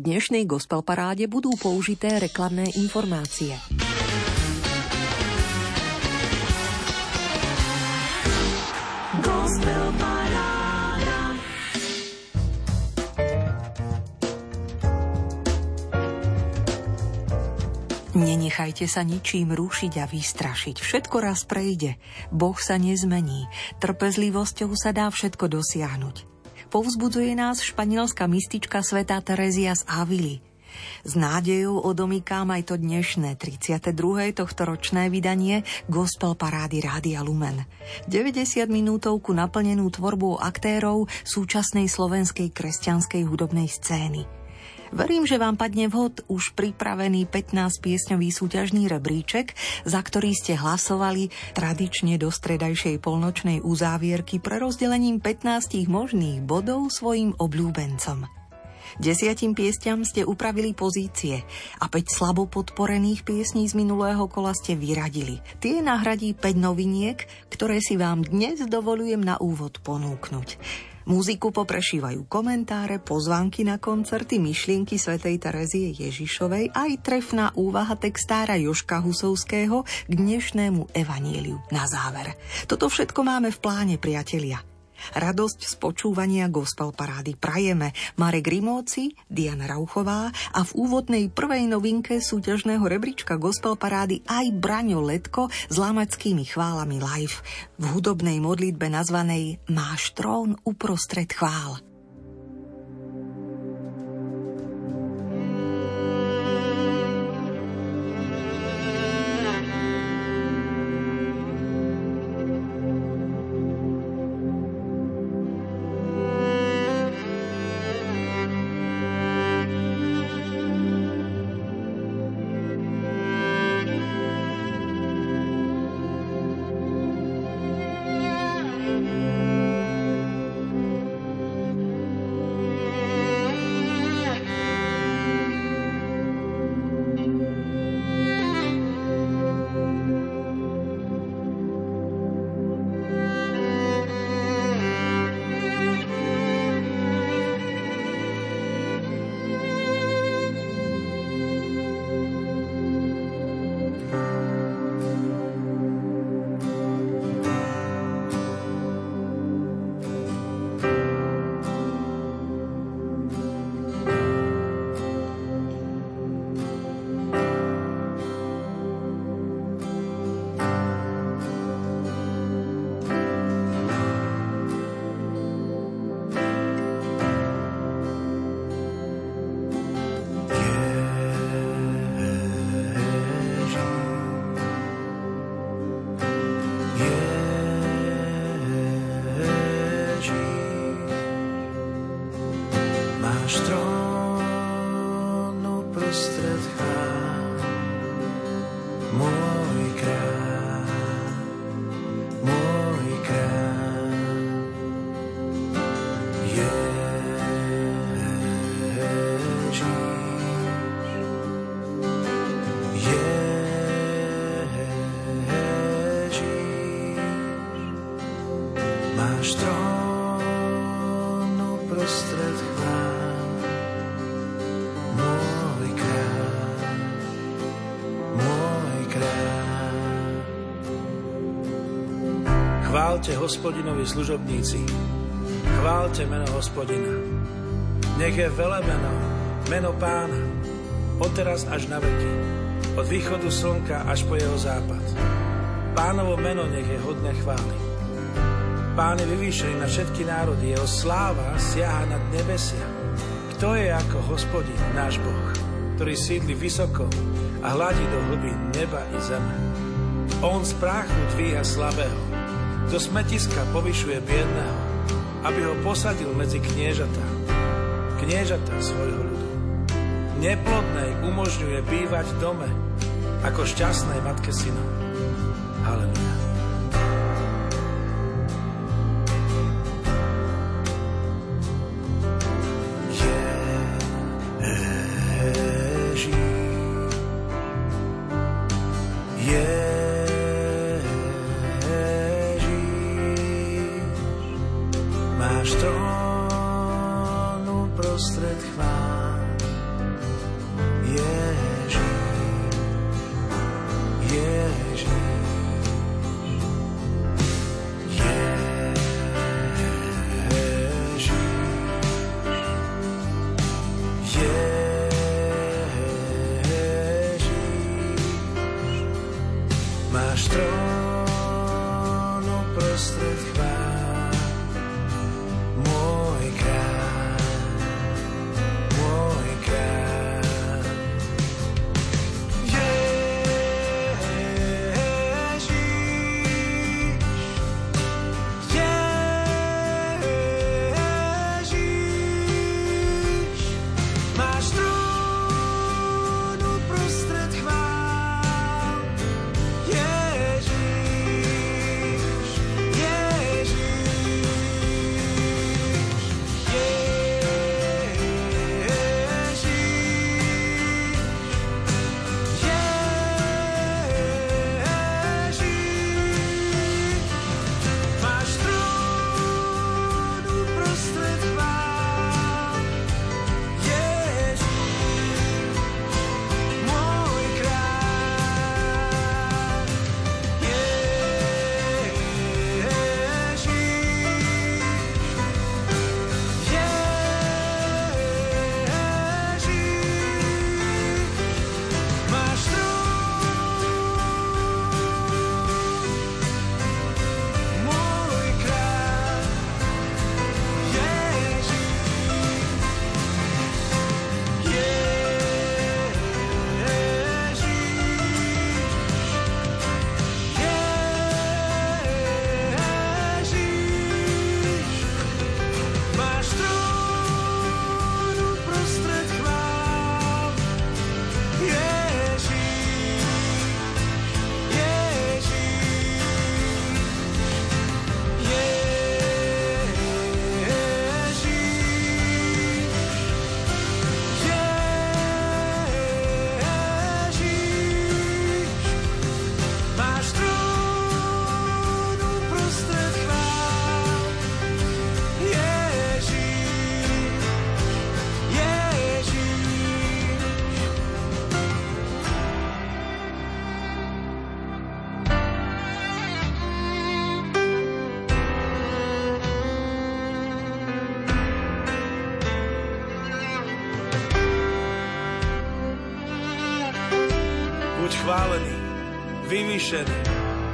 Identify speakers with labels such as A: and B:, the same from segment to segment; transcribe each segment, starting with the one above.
A: dnešnej gospel paráde budú použité reklamné informácie. Nenechajte sa ničím rušiť a vystrašiť. Všetko raz prejde. Boh sa nezmení. Trpezlivosťou sa dá všetko dosiahnuť. Povzbudzuje nás španielská mystička svätá Terezia z Avily. S nádejou odomykám aj to dnešné 32. tohto ročné vydanie Gospel Parády Rádia Lumen. 90 minútovku naplnenú tvorbou aktérov súčasnej slovenskej kresťanskej hudobnej scény – Verím, že vám padne vhod už pripravený 15-piesňový súťažný rebríček, za ktorý ste hlasovali tradične do stredajšej polnočnej uzávierky pre rozdelením 15 možných bodov svojim obľúbencom. Desiatim piesťam ste upravili pozície a 5 slabo podporených piesní z minulého kola ste vyradili. Tie nahradí 5 noviniek, ktoré si vám dnes dovolujem na úvod ponúknuť. Muziku poprešívajú komentáre, pozvánky na koncerty, myšlienky svätej Terezie Ježišovej aj trefná úvaha textára Joška Husovského k dnešnému evaníliu na záver. Toto všetko máme v pláne, priatelia. Radosť z počúvania gospel parády prajeme Marek Rimóci, Diana Rauchová a v úvodnej prvej novinke súťažného rebríčka gospel parády aj Braňo Letko s lamackými chválami live v hudobnej modlitbe nazvanej Máš trón uprostred chvál.
B: Chválte hospodinovi služobníci, chválte meno hospodina. Nech je velebeno meno pána, odteraz až na veky, od východu slnka až po jeho západ. Pánovo meno nech je hodné chvály. Pán je vyvýšený na všetky národy, jeho sláva siaha nad nebesia. Kto je ako hospodin, náš Boh, ktorý sídli vysoko a hladí do hlbín neba i zeme. On z práchu dvíha slabého, do smetiska povyšuje biedného, aby ho posadil medzi kniežatá, kniežatá svojho ľudu. Neplodnej umožňuje bývať v dome, ako šťastnej matke synom. Vyvýšený,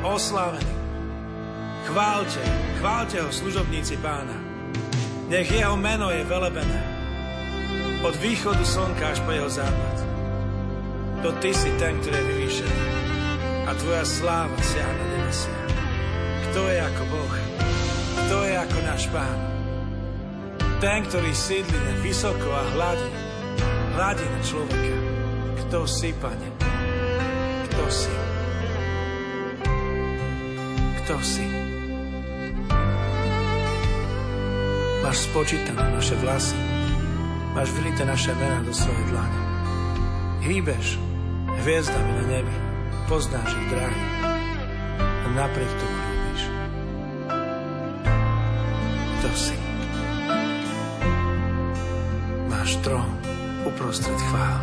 B: oslavený. Chválte, chválte ho služobníci pána. Nech jeho meno je velebené. Od východu slnka až po jeho západ. To ty si ten, ktorý je vyvýšený. A tvoja sláva siaha na nebesia. Kto je ako Boh? Kto je ako náš pán? Ten, ktorý sídli vysoko a hladí, hladí na človeka. Kto si, pane? Kto si? Kto si. Máš spočítané naše vlasy, máš vylité naše mená do svojej dlane. Hýbeš hviezdami na nebi, poznáš ich dráhy a napriek tomu ľúbiš. Kto si? Máš trón uprostred chvál.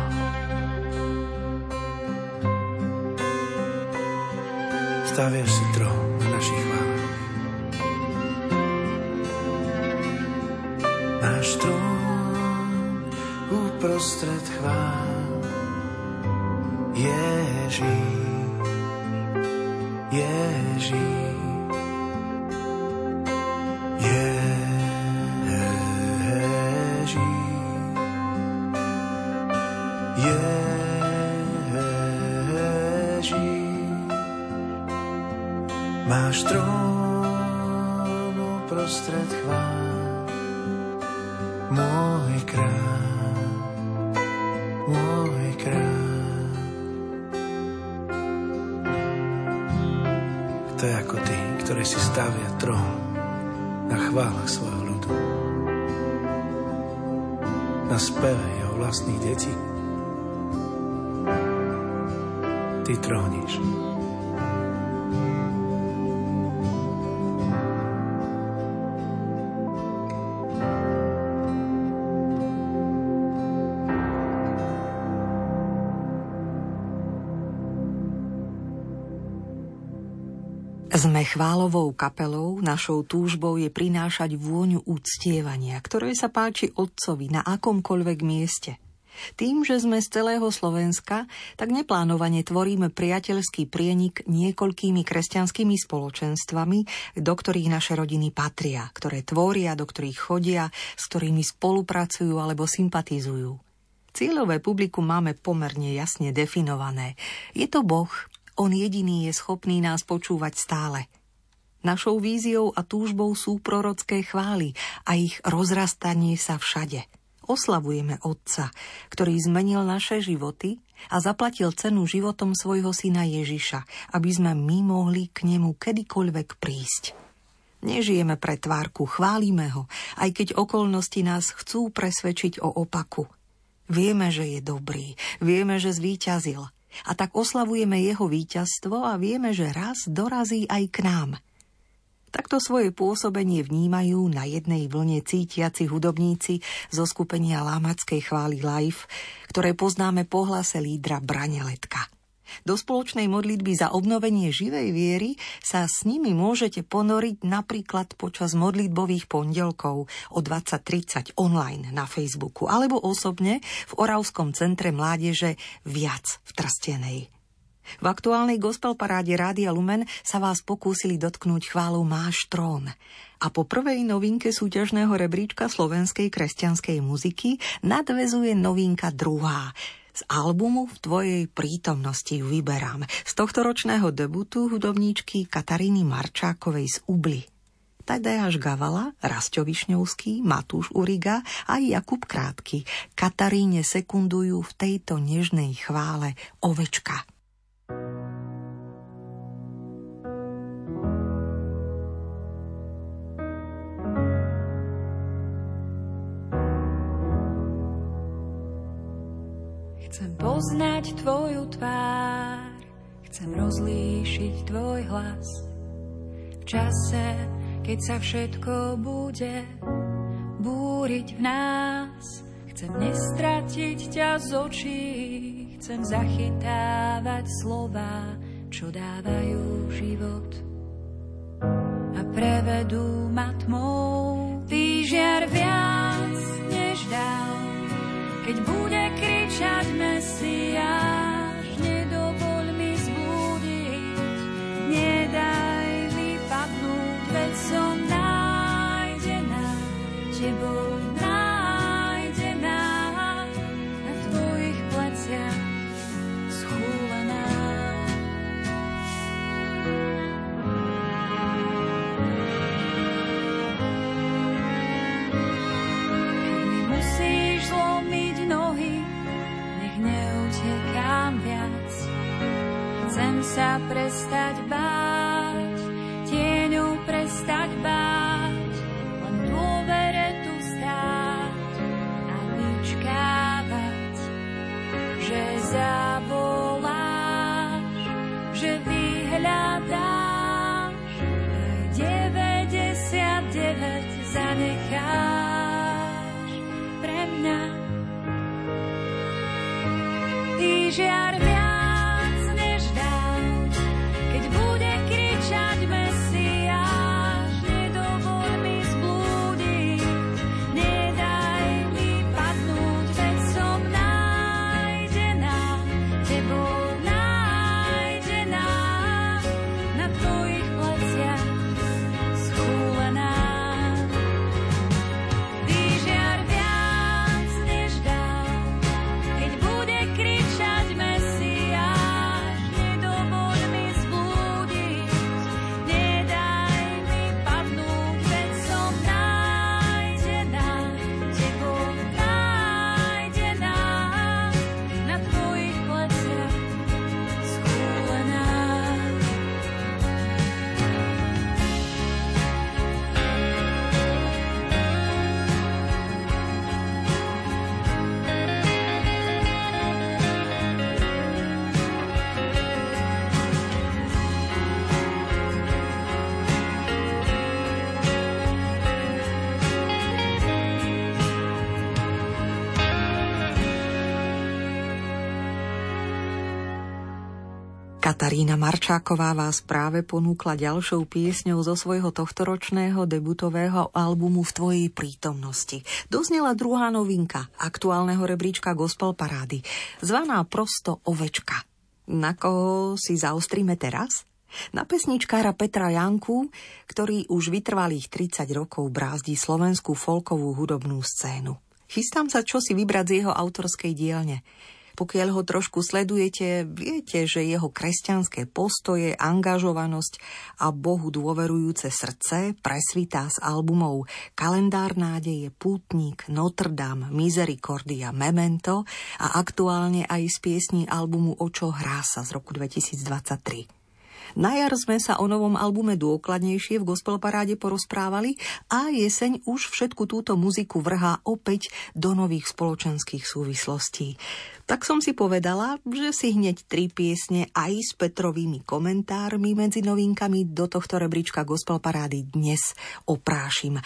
B: Staviaš si trón uprostred chvál. Ježíš, Ježíš. Máš trón uprostred chvál, ktorý si stavia trón na chválach svojho ľudu. Na speve jeho vlastných detí. Ty tróniš.
A: Chválovou kapelou, našou túžbou je prinášať vôňu uctievania, ktoré sa páči Otcovi na akomkoľvek mieste. Tým, že sme z celého Slovenska, tak neplánovane tvoríme priateľský prienik niekoľkými kresťanskými spoločenstvami, do ktorých naše rodiny patria, ktoré tvoria, do ktorých chodia, s ktorými spolupracujú alebo sympatizujú. Cieľové publikum máme pomerne jasne definované. Je to Boh, on jediný je schopný nás počúvať stále. Našou víziou a túžbou sú prorocké chvály a ich rozrastanie sa všade – oslavujeme Otca, ktorý zmenil naše životy a zaplatil cenu životom svojho syna Ježiša, aby sme my mohli k nemu kedykoľvek prísť. Nežijeme pre tvárku, chválime ho, aj keď okolnosti nás chcú presvedčiť o opaku. Vieme, že je dobrý, vieme, že zvíťazil. A tak oslavujeme jeho víťazstvo a vieme, že raz dorazí aj k nám – Takto svoje pôsobenie vnímajú na jednej vlne cítiaci hudobníci zo skupenia Lámackej chvály Life, ktoré poznáme po hlase lídra Brania Letka. Do spoločnej modlitby za obnovenie živej viery sa s nimi môžete ponoriť napríklad počas modlitbových pondelkov o 20.30 online na Facebooku alebo osobne v Oravskom centre mládeže Viac v Trstenej. V aktuálnej gospel paráde Rádia Lumen sa vás pokúsili dotknúť chválu Máš trón. A po prvej novinke súťažného rebríčka slovenskej kresťanskej muziky nadvezuje novinka druhá. Z albumu v tvojej prítomnosti ju vyberám. Z tohto ročného debutu hudobníčky Kataríny Marčákovej z Ubly. Tadeáš Gavala, Rasťo Višňovský, Matúš Uriga a Jakub Krátky Kataríne sekundujú v tejto nežnej chvále ovečka.
C: Chcem poznať Tvoju tvár, chcem rozlíšiť Tvoj hlas. V čase, keď sa všetko bude búriť v nás, chcem nestratiť ťa z očí, chcem zachytávať slova, čo dávajú život a prevedú ma tmou. Ty žiar viac než dal, keď bude kričať Mesiáš, sa prestať báť, tieňou prestať báť,
A: Katarína Marčáková vás práve ponúkla ďalšou piesňou zo svojho tohtoročného debutového albumu V tvojej prítomnosti. Doznela druhá novinka aktuálneho rebríčka Gospel Parády, zvaná prosto Ovečka. Na koho si zaostríme teraz? Na pesničkára Petra Janku, ktorý už vytrvalých 30 rokov brázdi slovenskú folkovú hudobnú scénu. Chystám sa čo si vybrať z jeho autorskej dielne. Pokiaľ ho trošku sledujete, viete, že jeho kresťanské postoje, angažovanosť a Bohu dôverujúce srdce presvitá z albumov Kalendár nádeje, Pútnik, Notre Dame, Misericordia, Memento a aktuálne aj z piesní albumu Očo hrá sa z roku 2023. Na jar sme sa o novom albume dôkladnejšie v Gospel porozprávali a jeseň už všetku túto muziku vrhá opäť do nových spoločenských súvislostí. Tak som si povedala, že si hneď tri piesne aj s Petrovými komentármi medzi novinkami do tohto rebríčka Gospel Parády dnes oprášim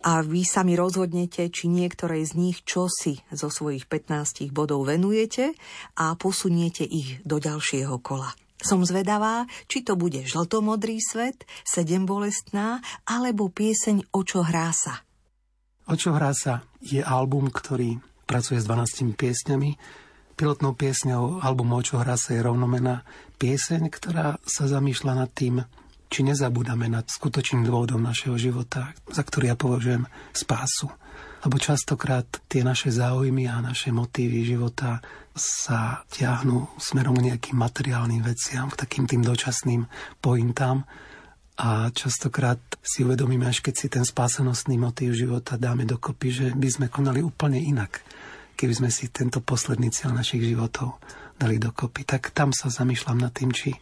A: a vy sa mi rozhodnete, či niektorej z nich čosi zo svojich 15 bodov venujete a posuniete ich do ďalšieho kola. Som zvedavá, či to bude žltomodrý svet, sedem bolestná, alebo pieseň Očo hrá sa.
D: Očo hrá sa je album, ktorý pracuje s 12 piesňami. Pilotnou piesňou albumu Očo hrá sa je rovnomená pieseň, ktorá sa zamýšľa nad tým, či nezabúdame nad skutočným dôvodom našeho života, za ktorý ja považujem spásu. Lebo častokrát tie naše záujmy a naše motívy života sa ťahnú smerom k nejakým materiálnym veciam, k takým tým dočasným pointám a častokrát si uvedomíme, až keď si ten spásanostný motív života dáme dokopy, že by sme konali úplne inak, keby sme si tento posledný cieľ našich životov dali dokopy. Tak tam sa zamýšľam nad tým, či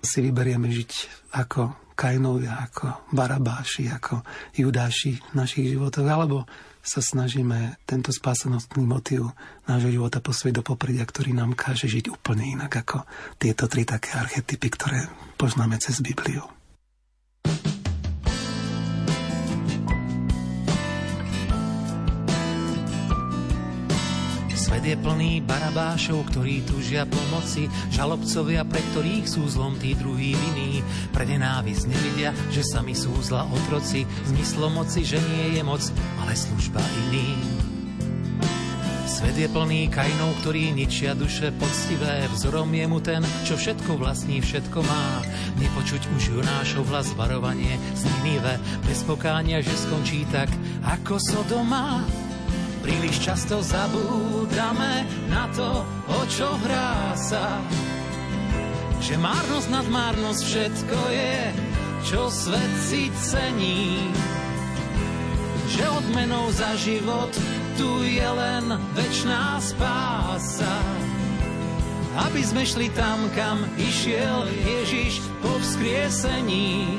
D: si vyberieme žiť ako Kainovia, ako Barabáši, ako Judáši v našich životoch, alebo sa snažíme tento spásanostný motív nášho života posvieť do popredia, ktorý nám káže žiť úplne inak ako tieto tri také archetypy, ktoré poznáme cez Bibliu.
E: Svet je plný barabášov, ktorí tužia pomoci, žalobcovia, pre ktorých sú zlom tí druhý viní. Pre nenávisť nevidia, že sami sú zla otroci, zmyslom moci, že nie je moc, ale služba iný. Svet je plný kajnov, ktorí ničia duše poctivé, vzorom je mu ten, čo všetko vlastní, všetko má. Nepočuť už Jonášov hlas varovanie z Ninive, bez pokánia, že skončí tak, ako Sodoma. Príliš často zabúdame na to, o čo hrá sa. Že márnosť nad márnosť všetko je, čo svet si cení. Že odmenou za život tu je len večná spása. Aby sme šli tam, kam išiel Ježiš po vzkriesení.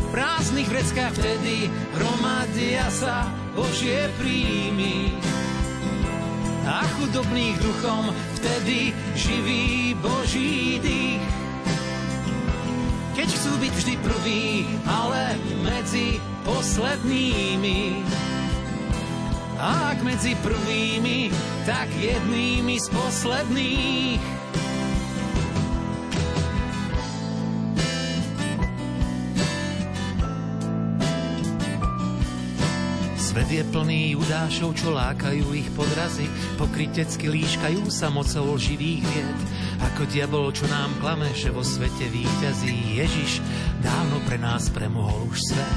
E: V prázdnych vreckách vtedy hromadia sa Božie príjmy. A chudobných duchom vtedy živý Boží dých. Keď chcú byť vždy prví, ale medzi poslednými. A ak medzi prvými, tak jednými z posledných. Svet je plný judášov, čo lákajú ich podrazy, pokrytecky líškajú sa mocou živých vied. Ako diabol, čo nám klame, že vo svete víťazí Ježiš, dávno pre nás premohol už svet.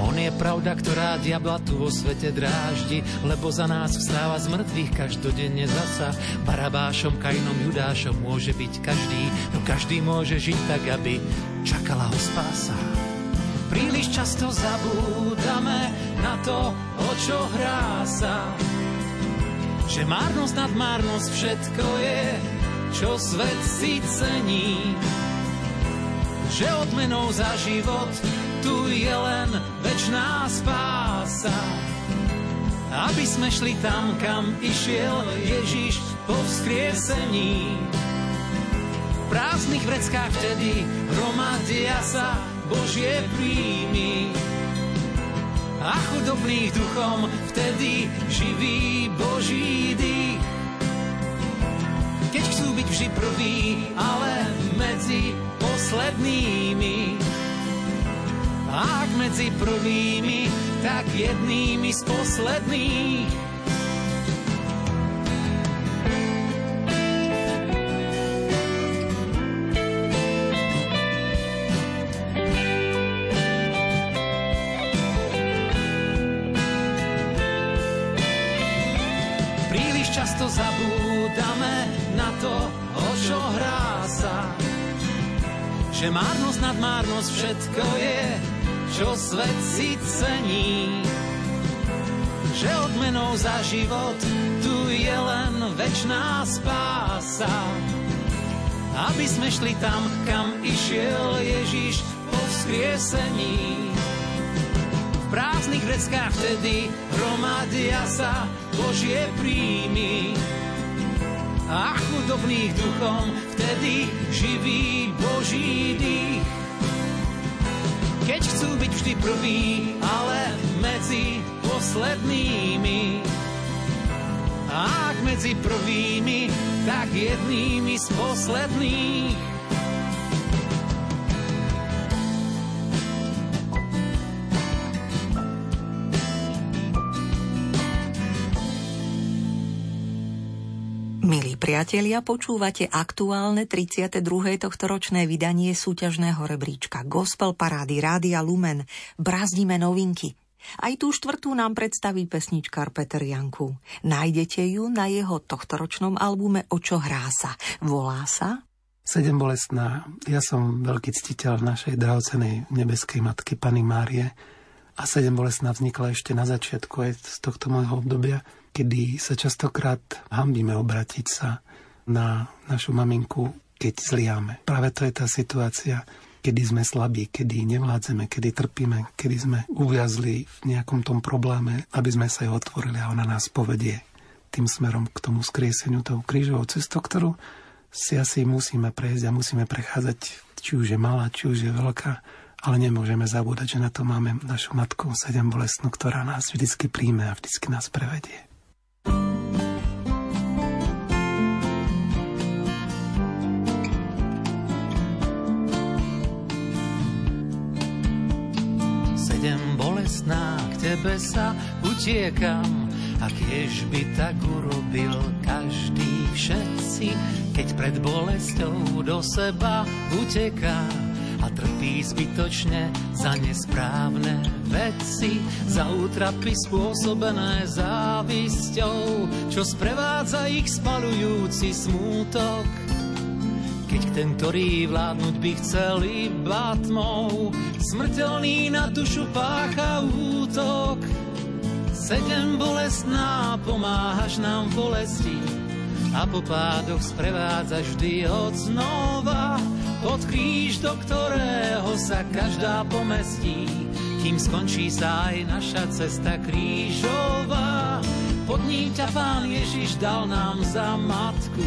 E: On je pravda, ktorá diabla tu vo svete dráždi, lebo za nás vstáva z mŕtvych každodenne zasa. Barabášom, Kainom, Judášom môže byť každý, no každý môže žiť tak, aby čakala ho spása. Príliš často zabúdame na to, o čo hrá sa. Že márnosť nad márnosť všetko je, čo svet si cení. Že odmenou za život tu je len večná spása. Aby sme šli tam, kam išiel Ježiš po vzkriesení. V prázdnych vreckách vtedy hromadia sa Božie príjmy. A chudobných duchom vtedy živý Boží dých. Keď chcú byť vždy prví, ale medzi poslednými. Ak medzi prvými, tak jednými z posledných. Márnosť všetko je, čo svet si cení. Že odmenou za život tu je len večná spása. Aby sme šli tam, kam išiel Ježiš po vzkriesení. V prázdnych vreckách vtedy hromadia sa Božie príjmy a chudobných duchom vtedy živý Boží dých. Keď chcú byť vždy prví, ale medzi poslednými. A ak medzi prvými, tak jednými z posledných.
A: Priatelia, počúvate aktuálne 32. tohtoročné vydanie súťažného rebríčka Gospel Parády Rádia Lumen. Brazdíme novinky. Aj tú štvrtú nám predstaví pesničkár Peter Janku. Nájdete ju na jeho tohtoročnom albume O čo hrá sa. Volá sa
D: Sedem bolestná. Ja som veľký ctiteľ našej drahocenej nebeskej matky Pany Márie a sedem bolestná vznikla ešte na začiatku aj z tohto môjho obdobia kedy sa častokrát hambíme obratiť sa na našu maminku, keď zliame. Práve to je tá situácia, kedy sme slabí, kedy nevládzeme, kedy trpíme, kedy sme uviazli v nejakom tom probléme, aby sme sa jej otvorili a ona nás povedie tým smerom k tomu skrieseniu, tou krížovou cestou, ktorú si asi musíme prejsť a musíme prechádzať, či už je malá, či už je veľká, ale nemôžeme zabúdať, že na to máme našu matku sedem bolestnú, ktorá nás vždycky príjme a vždycky nás prevedie.
E: Tebe sa utiekam. A kiež by tak urobil každý všetci, keď pred bolestou do seba uteká a trpí zbytočne za nesprávne veci, za útrapy spôsobené závisťou, čo sprevádza ich spalujúci smútok keď ten, ktorý vládnuť by chcel iba tmou, smrteľný na dušu pácha útok. Sedem bolestná, pomáhaš nám bolesti. A po pádoch sprevádzaš vždy od znova. Pod kríž, do ktorého sa každá pomestí, kým skončí sa aj naša cesta krížová. Pod ním ťa Pán Ježiš dal nám za matku,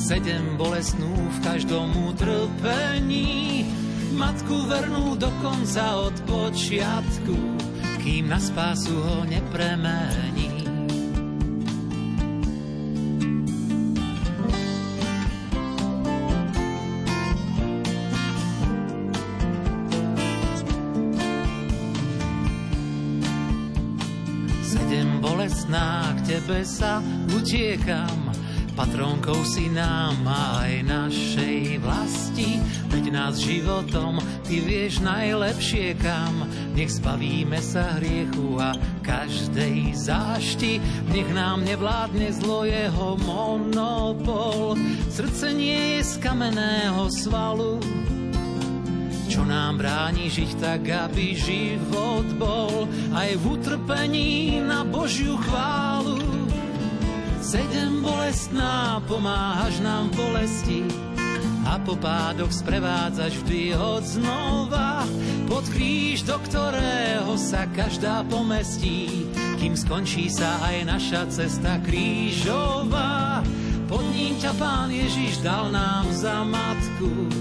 E: sedem bolestnú v každom utrpení, matku vernú dokonca od počiatku, kým na spásu ho nepremení. Sedem bolestná k tebe sa utiekam, Patrónkou si nám aj našej vlasti, veď nás životom ty vieš najlepšie kam. Nech zbavíme sa hriechu a každej zášti, nech nám nevládne zlo jeho monopol. Srdce nie je z kamenného svalu, čo nám bráni žiť tak, aby život bol aj v utrpení na Božiu chválu. Sedem bolestná, pomáhaš nám v bolesti. A po pádoch sprevádzaš vždy od znova. Pod kríž, do ktorého sa každá pomestí, kým skončí sa aj naša cesta krížová. Pod ním ťa Pán Ježiš dal nám za matku,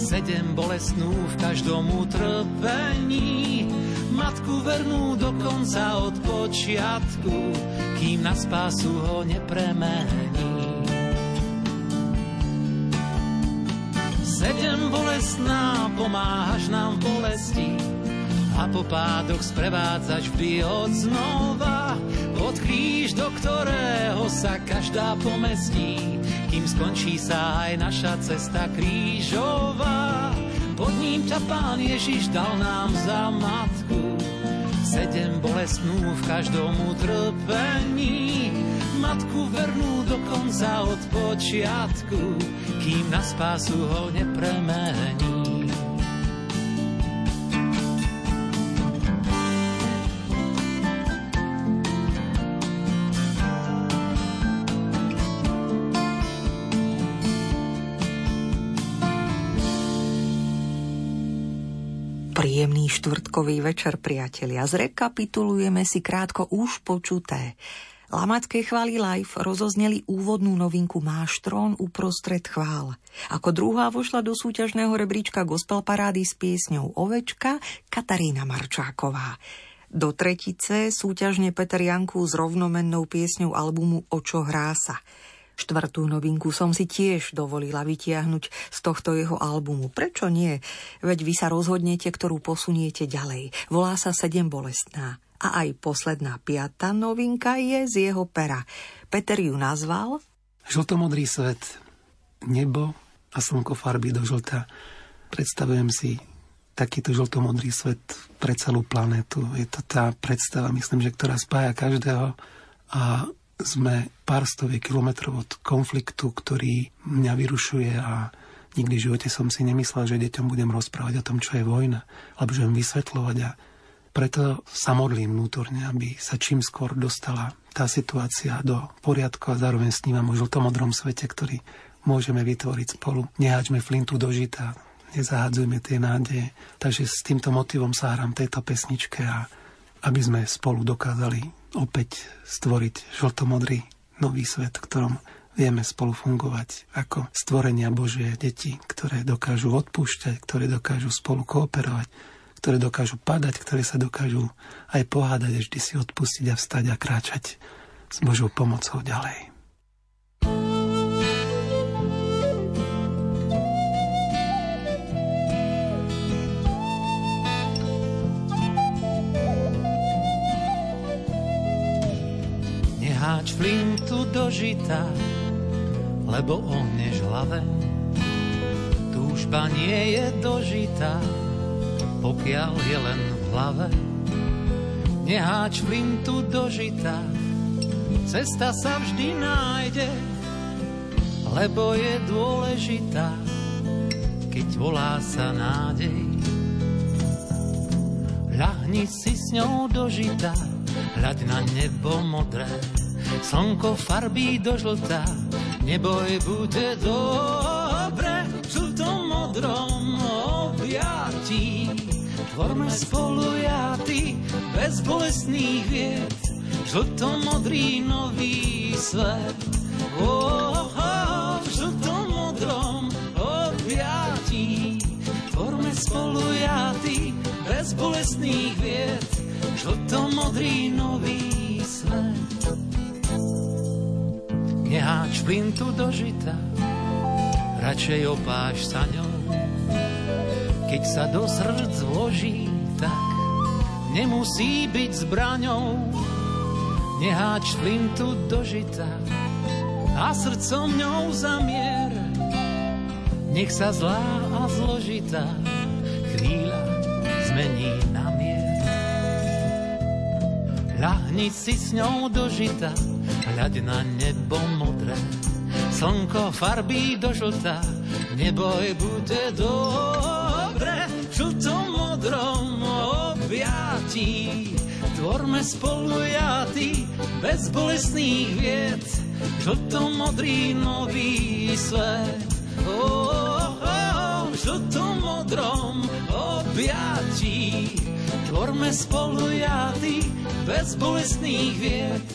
E: sedem bolestnú v každom utrpení, matku vernú dokonca od počiatku, kým na spásu ho nepremení. Sedem bolestná, pomáhaš nám v bolesti a po pádoch sprevádzaš vždy od znova. Pod kríž, do ktorého sa každá pomestí, kým skončí sa aj naša cesta krížová. Ťa Pán Ježiš dal nám za matku, sedem bolestnú v každom utrpení. Matku vernú do konca od počiatku, kým na spásu ho nepremení.
A: Štvrtkový večer, priatelia. Zrekapitulujeme si krátko už počuté. Lamacké chvály live rozozneli úvodnú novinku Máš trón uprostred chvál. Ako druhá vošla do súťažného rebríčka gospel parády s piesňou Ovečka Katarína Marčáková. Do tretice súťažne Peter Janku s rovnomennou piesňou albumu Očo hrá sa. Štvrtú novinku som si tiež dovolila vytiahnuť z tohto jeho albumu. Prečo nie? Veď vy sa rozhodnete, ktorú posuniete ďalej. Volá sa Sedem bolestná. A aj posledná piata novinka je z jeho pera. Peter ju nazval
D: Žltomodrý svet, nebo a slnko farby do žlta. Predstavujem si takýto žltomodrý svet pre celú planetu. Je to tá predstava, myslím, že ktorá spája každého a sme pár stoviek kilometrov od konfliktu, ktorý mňa vyrušuje a nikdy v živote som si nemyslel, že deťom budem rozprávať o tom, čo je vojna, alebo im vysvetľovať a preto sa modlím vnútorne, aby sa čím skôr dostala tá situácia do poriadku a zároveň snívam o žltomodrom svete, ktorý môžeme vytvoriť spolu. Nehaďme flintu do žita, nezahadzujme tie nádeje. Takže s týmto motivom sa hrám tejto pesničke a aby sme spolu dokázali opäť stvoriť žltomodrý nový svet, v ktorom vieme spolu fungovať ako stvorenia Božie deti, ktoré dokážu odpúšťať, ktoré dokážu spolu kooperovať, ktoré dokážu padať, ktoré sa dokážu aj pohádať vždy si odpustiť a vstať a kráčať s Božou pomocou ďalej.
E: Háč flintu do žita, lebo ohneš hlave. Túžba nie je dožitá, pokiaľ je len v hlave. Neháč flintu do žita, cesta sa vždy nájde, lebo je dôležitá, keď volá sa nádej. Ľahni si s ňou do žita, hľaď na nebo modré, slnko farbí do žltá, neboj, bude dobre v žltom modrom objatí. Tvorme spolu jaty, bez bolestných vied, žltom modrý nový svet. Oh, oh, v žltom modrom objatí, tvorme spolu jaty, bez bolestných vied, žltom modrý nový svet neháč flintu do žita, radšej opáš sa ňou. Keď sa do srdc vloží, tak nemusí byť zbraňou. Neháč flintu do žita a srdcom ňou zamier. Nech sa zlá a zložitá chvíľa zmení na mier. Ľahni si s ňou do žita, hľaď na nebo modré, slnko farbí do žltá, neboj, bude dobre, v žltom modrom objatí. Tvorme spolu jaty, bez bolestných vied, žltom modrý nový svet. Oh, oh, oh, v žltom modrom objatí. Tvorme spolu jaty, bez bolestných vied,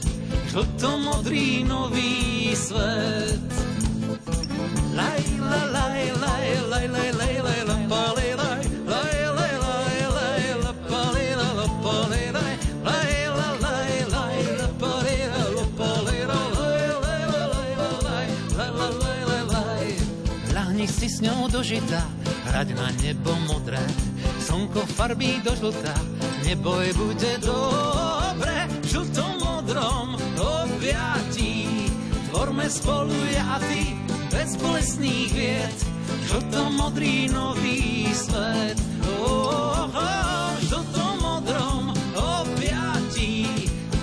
E: žltomodrý nový svet. Laj, la, laj, laj, laj, laj, laj, laj, la, pali, laj, laj, laj, laj, la, pali, laj, la, laj, laj, la, pali, la, la, pali, la, laj, laj, la, laj, laj, laj, laj, laj, laj, laj. Sadni si s ňou do žita, hrať na nebo modré. Slnko farbí do žlta, nebo je bude dobre. V žltom modrom objatí, tvorme spolu ja a ty, bez bolestných vied. Žltom modrý nový svet. Oh, oh, oh, žltom modrom objatí,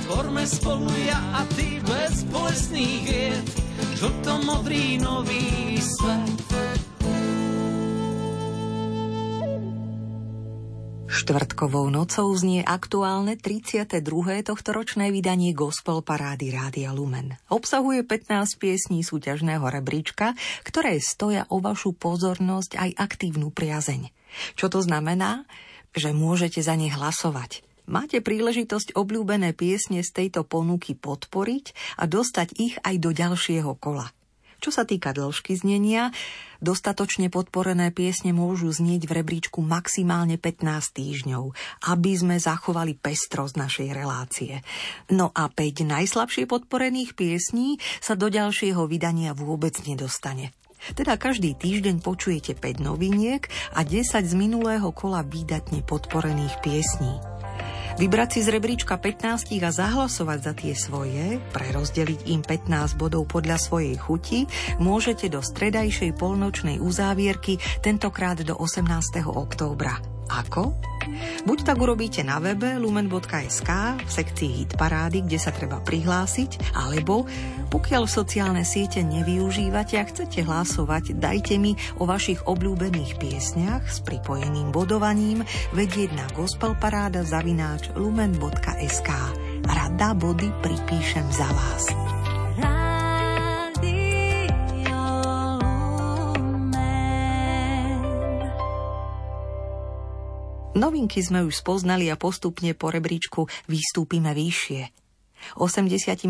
E: tvorme spolu ja a ty, bez bolestných vied žlto-modrý nový svet.
A: Štvrtkovou nocou znie aktuálne 32. tohtoročné vydanie Gospel Parády Rádia Lumen. Obsahuje 15 piesní súťažného rebríčka, ktoré stoja o vašu pozornosť aj aktívnu priazeň. Čo to znamená? Že môžete za ne hlasovať. Máte príležitosť obľúbené piesne z tejto ponuky podporiť a dostať ich aj do ďalšieho kola. Čo sa týka dĺžky znenia, dostatočne podporené piesne môžu znieť v rebríčku maximálne 15 týždňov, aby sme zachovali pestrosť našej relácie. No a 5 najslabšie podporených piesní sa do ďalšieho vydania vôbec nedostane. Teda každý týždeň počujete 5 noviniek a 10 z minulého kola výdatne podporených piesní. Vybrať si z rebríčka 15 a zahlasovať za tie svoje, prerozdeliť im 15 bodov podľa svojej chuti, môžete do stredajšej polnočnej uzávierky, tentokrát do 18. októbra. Ako? Buď tak urobíte na webe lumen.sk v sekcii Hit Parády, kde sa treba prihlásiť, alebo pokiaľ sociálne siete nevyužívate a chcete hlasovať, dajte mi o vašich obľúbených piesniach s pripojeným bodovaním vedieť na gospelparáda zavináč lumen.sk. Rada body pripíšem za vás. Novinky sme už spoznali a postupne po rebríčku vystúpime vyššie. 85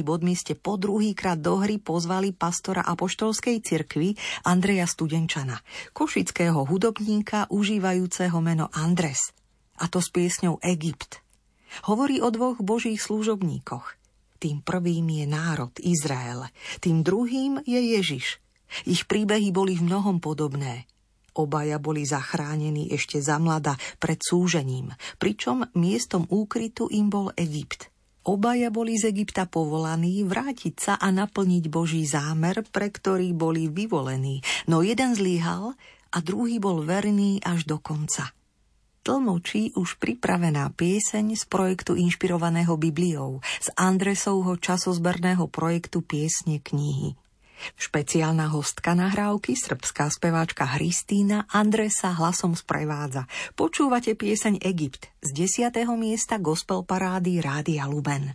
A: bodmi ste po druhýkrát do hry pozvali pastora apoštolskej cirkvi Andreja Studenčana, košického hudobníka užívajúceho meno Andres, a to s piesňou Egypt. Hovorí o dvoch božích služobníkoch. Tým prvým je národ Izrael, tým druhým je Ježiš. Ich príbehy boli v mnohom podobné – Obaja boli zachránení ešte za mlada pred súžením, pričom miestom úkrytu im bol Egypt. Obaja boli z Egypta povolaní vrátiť sa a naplniť Boží zámer, pre ktorý boli vyvolení, no jeden zlíhal a druhý bol verný až do konca. Tlmočí už pripravená pieseň z projektu inšpirovaného Bibliou, z Andresovho časozberného projektu Piesne knihy. Špeciálna hostka nahrávky, srbská speváčka Hristína Andresa hlasom sprevádza. Počúvate pieseň Egypt z 10. miesta gospel parády Rádia Luben.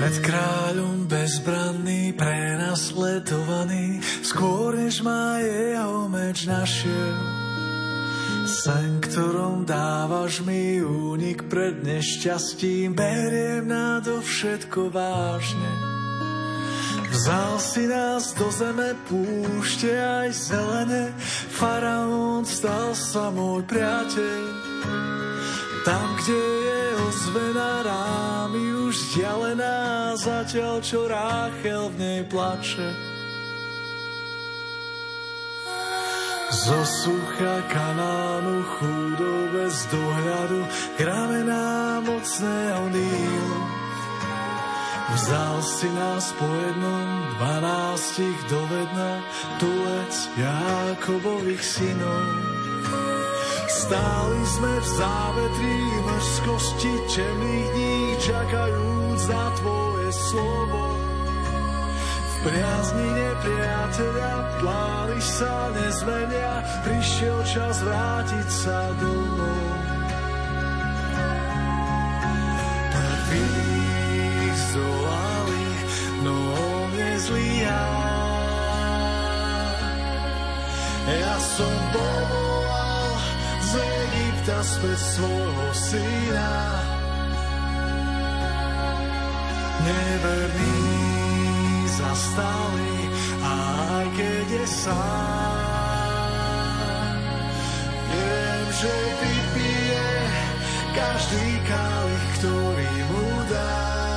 F: Pred kráľom bezbranný, prenasledovaný, skôr než má jeho meč našiel Sen, ktorom dávaš mi únik pred nešťastím, beriem na to všetko vážne. Vzal si nás do zeme púšte aj zelené, faraón stal sa môj priateľ. Tam, kde je ozvená rámy už vzdialená, zatiaľ čo Ráchel v nej plače. Zo sucha kanánu chúdou bez dohľadu kramená mocného Nílu. Vzal si nás po jednom dvanástich dovedna tulec Jákobových synov. Stáli sme v závetrí mrzkosti temných dní, čakajúc na tvoje slovo priazni nepriateľa, plány sa nezmenia, prišiel čas vrátiť sa domov. Prvých zdolali, no on nezlíha. Ja som povolal z Egypta späť svojho syna. Neverný zastali, aj keď je sám. Viem, že vypije každý kalich, ktorý mu dá.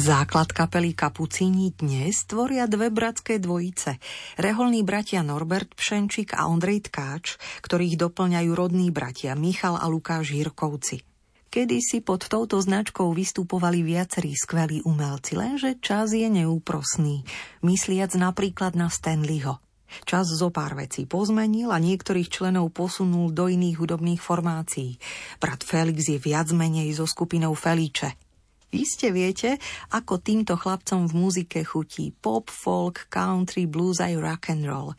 A: Základ kapely Kapucíni dnes tvoria dve bratské dvojice. Reholní bratia Norbert Pšenčík a Ondrej Tkáč, ktorých doplňajú rodní bratia Michal a Lukáš Hirkovci. Kedy si pod touto značkou vystupovali viacerí skvelí umelci, lenže čas je neúprosný, mysliac napríklad na Stanleyho. Čas zo pár vecí pozmenil a niektorých členov posunul do iných hudobných formácií. Brat Felix je viac menej so skupinou Feliče – Iste viete, ako týmto chlapcom v muzike chutí pop, folk, country, blues aj rock and roll.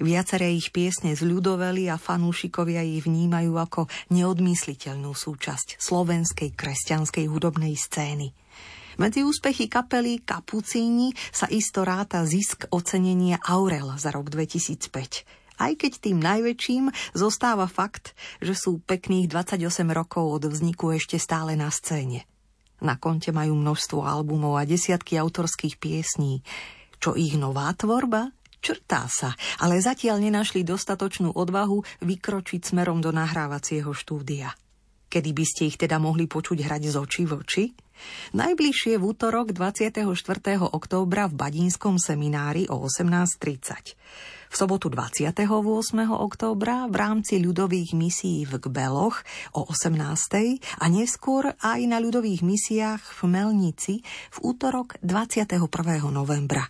A: Viaceré ich piesne zľudoveli a fanúšikovia ich vnímajú ako neodmysliteľnú súčasť slovenskej kresťanskej hudobnej scény. Medzi úspechy kapely Kapucíni sa isto ráta zisk ocenenia Aurel za rok 2005 aj keď tým najväčším zostáva fakt, že sú pekných 28 rokov od vzniku ešte stále na scéne. Na konte majú množstvo albumov a desiatky autorských piesní. Čo ich nová tvorba? Črtá sa, ale zatiaľ nenašli dostatočnú odvahu vykročiť smerom do nahrávacieho štúdia. Kedy by ste ich teda mohli počuť hrať z očí v oči? Najbližšie v útorok 24. októbra v Badínskom seminári o 18.30 v sobotu 28. októbra v rámci ľudových misií v Gbeloch o 18. a neskôr aj na ľudových misiách v Melnici v útorok 21. novembra.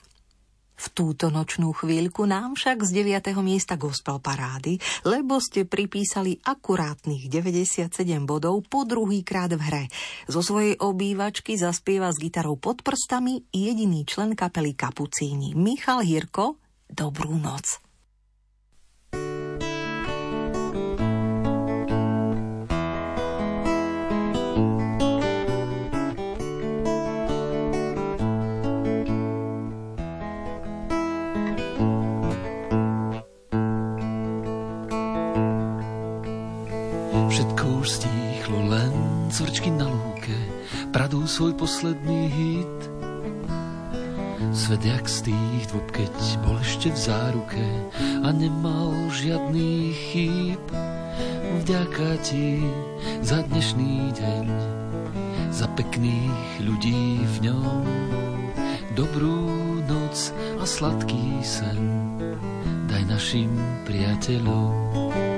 A: V túto nočnú chvíľku nám však z 9. miesta gospel parády, lebo ste pripísali akurátnych 97 bodov po druhý krát v hre. Zo svojej obývačky zaspieva s gitarou pod prstami jediný člen kapely Kapucíni, Michal Hirko, dobrú noc.
G: Už stíchlo, len cvrčky na lúke pradú svoj posledný hit Svet jak z tých dvob, keď bol ešte v záruke a nemal žiadny chýb. Vďaka ti za dnešný deň, za pekných ľudí v ňom. Dobrú noc a sladký sen daj našim priateľom.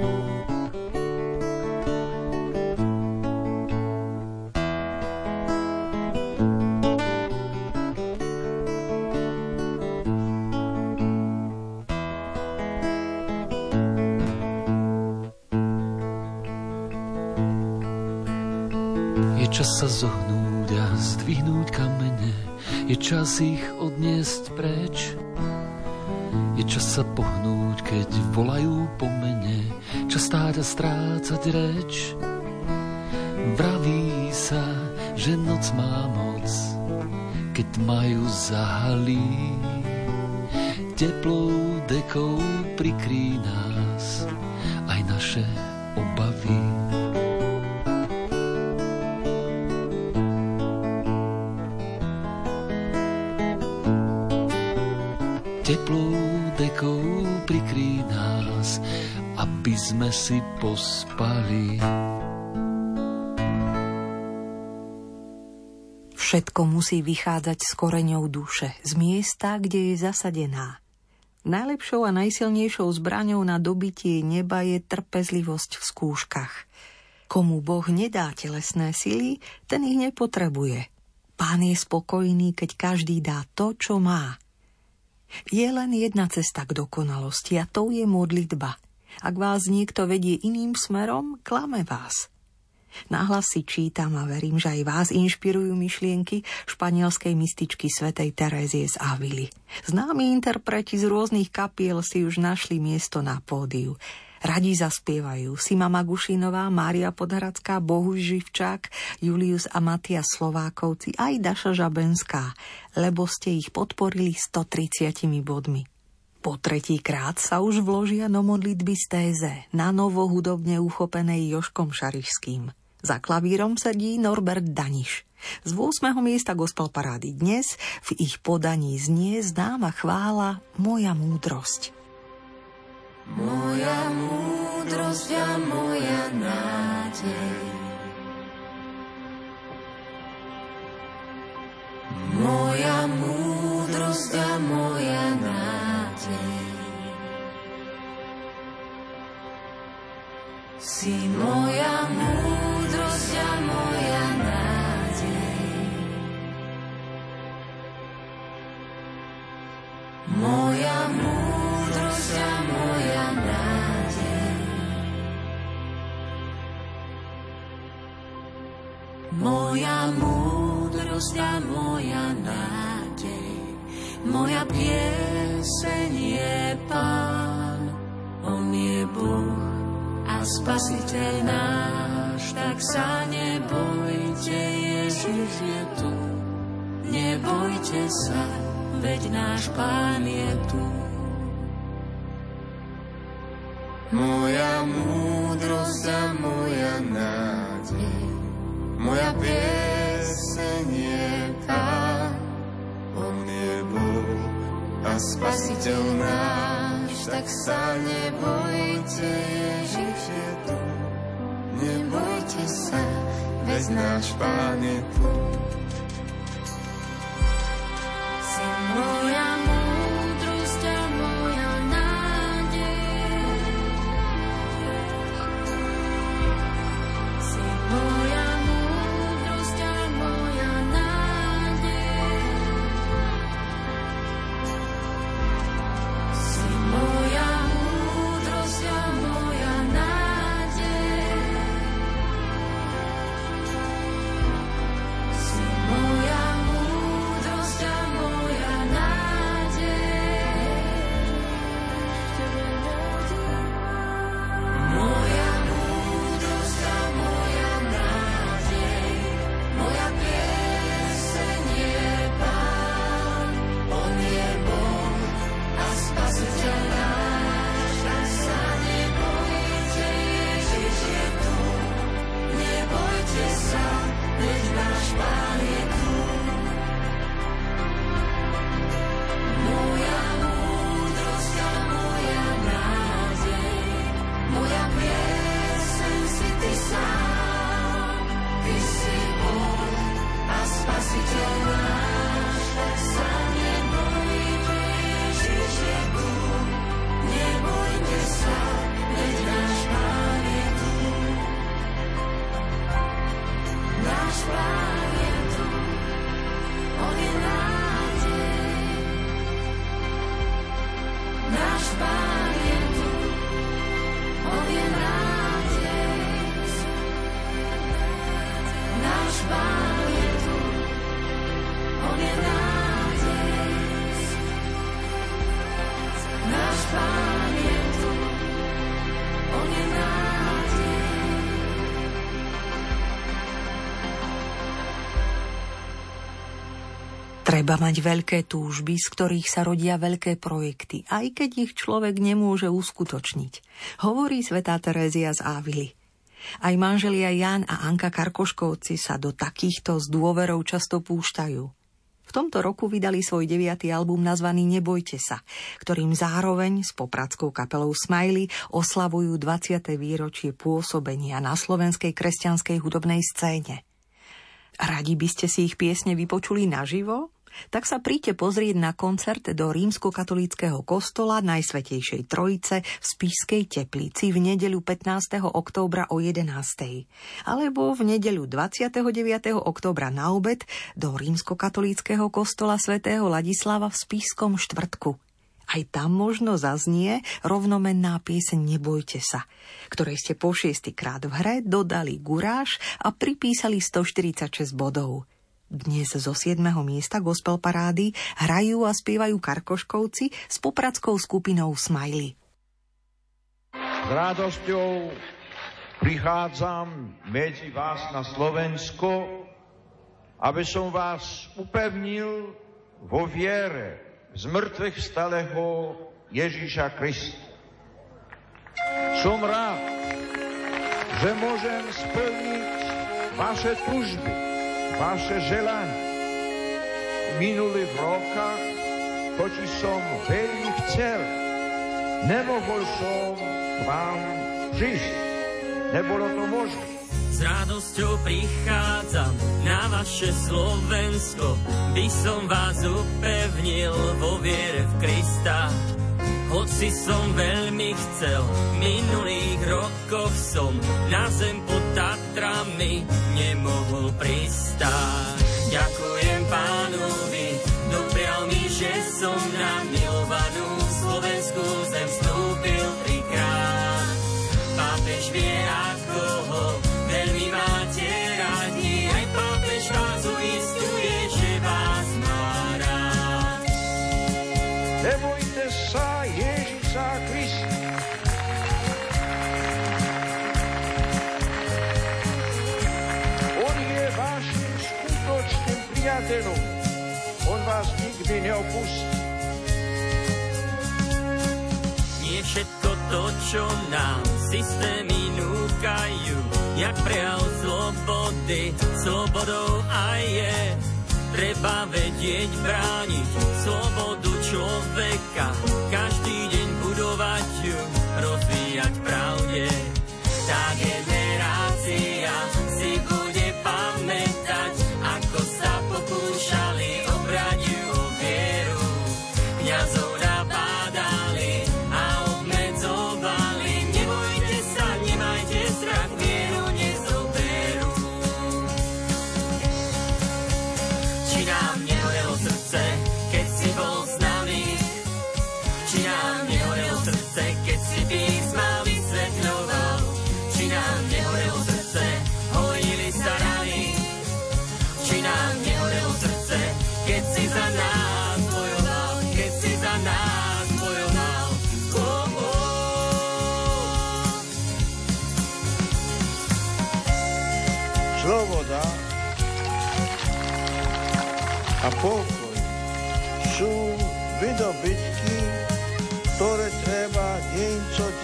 G: Čas ich odniesť preč. Je čas sa pohnúť, keď volajú po mene, čas stáť a strácať reč. Vraví sa, že noc má moc, keď majú zahalí. Teplou dekou prikrí nás aj naše obavy. Si pospali.
A: Všetko musí vychádzať z koreňov duše, z miesta, kde je zasadená. Najlepšou a najsilnejšou zbraňou na dobitie neba je trpezlivosť v skúškach. Komu Boh nedá telesné sily, ten ich nepotrebuje. Pán je spokojný, keď každý dá to, čo má. Je len jedna cesta k dokonalosti a to je modlitba. Ak vás niekto vedie iným smerom, klame vás – Nahlas si čítam a verím, že aj vás inšpirujú myšlienky španielskej mističky svätej Terézie z Avily. Známi interpreti z rôznych kapiel si už našli miesto na pódiu. Radi zaspievajú Sima Magušinová, Mária Podhradská, Bohuž Živčák, Julius a Matias Slovákovci, aj Daša Žabenská, lebo ste ich podporili 130 bodmi. Po tretí krát sa už vložia do modlitby z téze, na novo hudobne uchopenej Joškom Šarišským. Za klavírom sedí Norbert Daniš. Z 8. miesta gospel parády dnes v ich podaní znie známa chvála Moja múdrosť.
C: Moja múdrosť a moja nádej Moja múdrosť a moja nádej Si moja múdrosť moja múdrosť a moja nádej. Moja múdrosť a moja nádej, moja pieseň je Pán, Spasiteľ náš, tak sa nebojte, Ježiš je tu, nebojte sa, veď náš Pán je tu. Moja múdrosť a moja nádej, moja pieseň je Pán, On je Boh a Spasiteľ náš, tak sa nebojte, Ježiš je tu. Nebojte sa, veď náš Pán je tu.
A: Treba mať veľké túžby, z ktorých sa rodia veľké projekty, aj keď ich človek nemôže uskutočniť, hovorí svetá Terézia z Ávily. Aj manželia Jan a Anka Karkoškovci sa do takýchto z dôverov často púšťajú. V tomto roku vydali svoj deviatý album nazvaný Nebojte sa, ktorým zároveň s popradskou kapelou Smiley oslavujú 20. výročie pôsobenia na slovenskej kresťanskej hudobnej scéne. Radi by ste si ich piesne vypočuli naživo? Tak sa príďte pozrieť na koncert do rímskokatolíckého kostola Najsvetejšej Trojice v Spískej Teplici v nedeľu 15. októbra o 11. Alebo v nedeľu 29. októbra na obed do rímskokatolíckého kostola svätého Ladislava v Spískom štvrtku. Aj tam možno zaznie rovnomenná pieseň Nebojte sa, ktorej ste po šiestýkrát v hre dodali guráž a pripísali 146 bodov. Dnes zo 7. miesta gospel parády hrajú a spievajú Karkoškovci s popradskou skupinou Smiley.
H: S radosťou prichádzam medzi vás na Slovensko, aby som vás upevnil vo viere z mŕtvych stalého Ježíša Krista. Som rád, že môžem splniť vaše túžby, vaše želanie. Minulých rokách, hoci som veľmi chcel, nemohol som k vám prísť. Nebolo to možné.
I: S radosťou prichádzam na vaše Slovensko, by som vás upevnil vo viere v Krista. Hoci som veľmi chcel, v minulých rokoch som na zem Tatrami nemohol pristáť. Ďakujem pánovi, doprial mi, že som na milovanú Slovensku zem vstúpil trikrát. Pápež vie, to, čo nám systémy núkajú, jak prejav slobody, slobodou aj je. Treba vedieť brániť slobodu človeka, každý deň budovať ju, rozvíjať pravde. Tá generácia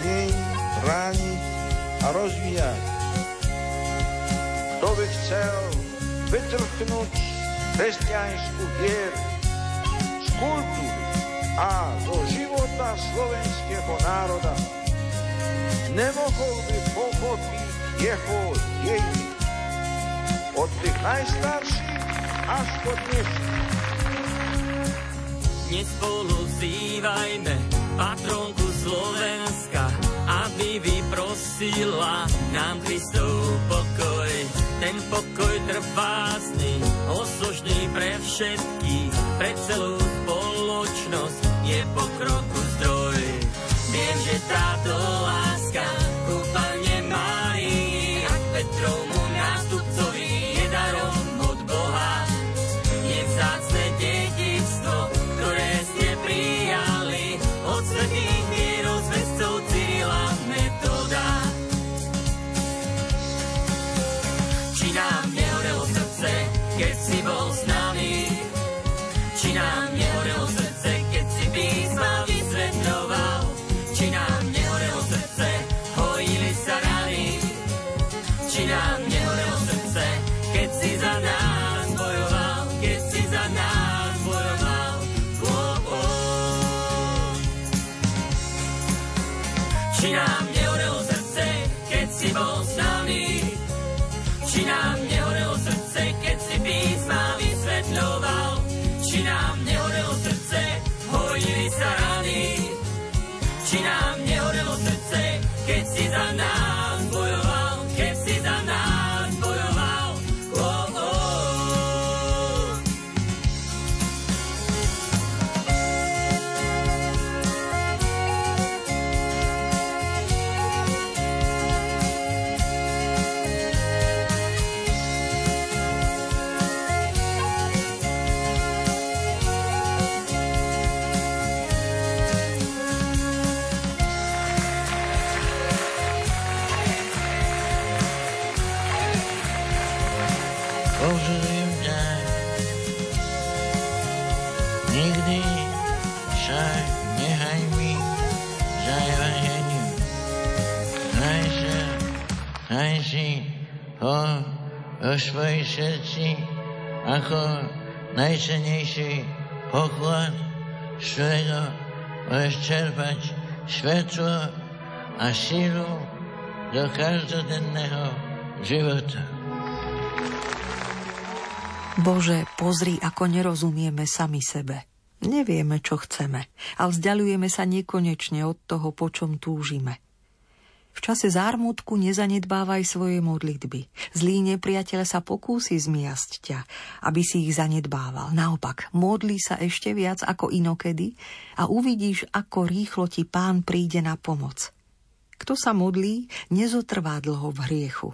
H: deň brániť a rozvíjať. Kto by chcel vytrhnúť kresťanskú vieru z kultúry a do života slovenského národa, nemohol by pochopiť jeho dejiny od tých najstarších až po dnes.
I: Dnes spolu vzývajme patronku Slovenska, aby vyprosila nám Kristov pokoj. Ten pokoj trvásny, osožný pre všetkých, pre celú spoločnosť je pokroku zdroj. Viem, že táto láska keď si za nás
J: vo svojej srdci ako najcenejší poklad, z ktorého môžeš svetlo a sílu do každodenného života.
A: Bože, pozri, ako nerozumieme sami sebe. Nevieme, čo chceme a vzdialujeme sa nekonečne od toho, po čom túžime. V čase zármutku nezanedbávaj svoje modlitby. Zlý nepriateľ sa pokúsi zmiasť ťa, aby si ich zanedbával. Naopak, modli sa ešte viac ako inokedy a uvidíš, ako rýchlo ti pán príde na pomoc. Kto sa modlí, nezotrvá dlho v hriechu,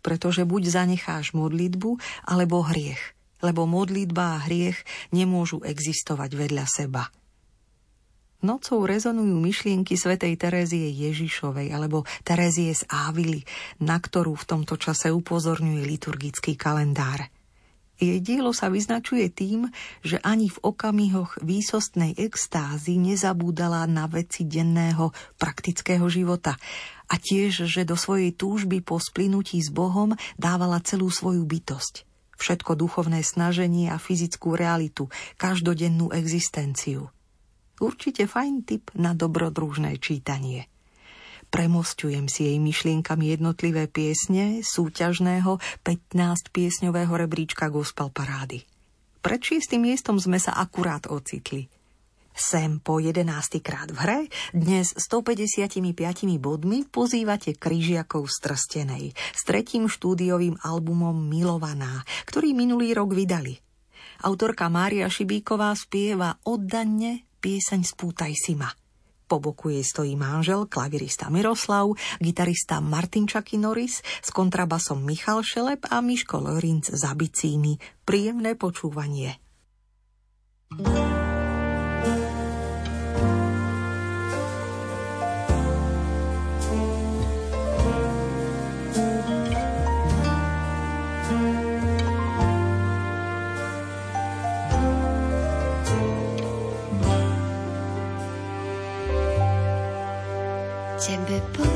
A: pretože buď zanecháš modlitbu, alebo hriech, lebo modlitba a hriech nemôžu existovať vedľa seba. Nocou rezonujú myšlienky svätej Terézie Ježišovej alebo Terézie z Ávily, na ktorú v tomto čase upozorňuje liturgický kalendár. Jej dielo sa vyznačuje tým, že ani v okamihoch výsostnej extázy nezabúdala na veci denného praktického života a tiež, že do svojej túžby po splynutí s Bohom dávala celú svoju bytosť. Všetko duchovné snaženie a fyzickú realitu, každodennú existenciu. Určite fajn tip na dobrodružné čítanie. Premostujem si jej myšlienkami jednotlivé piesne súťažného 15-piesňového rebríčka gospel parády. Pred šiestým miestom sme sa akurát ocitli. Sem po 11. krát v hre dnes 155 bodmi pozývate Kryžiakov z Trstenej s tretím štúdiovým albumom Milovaná, ktorý minulý rok vydali. Autorka Mária Šibíková spieva oddanne pieseň Spútaj si ma. Po boku jej stojí manžel, klavirista Miroslav, gitarista Martin Čaky Norris, s kontrabasom Michal Šelep a Miško Lorinc za bicíny. Príjemné počúvanie.
K: Tebe povedať,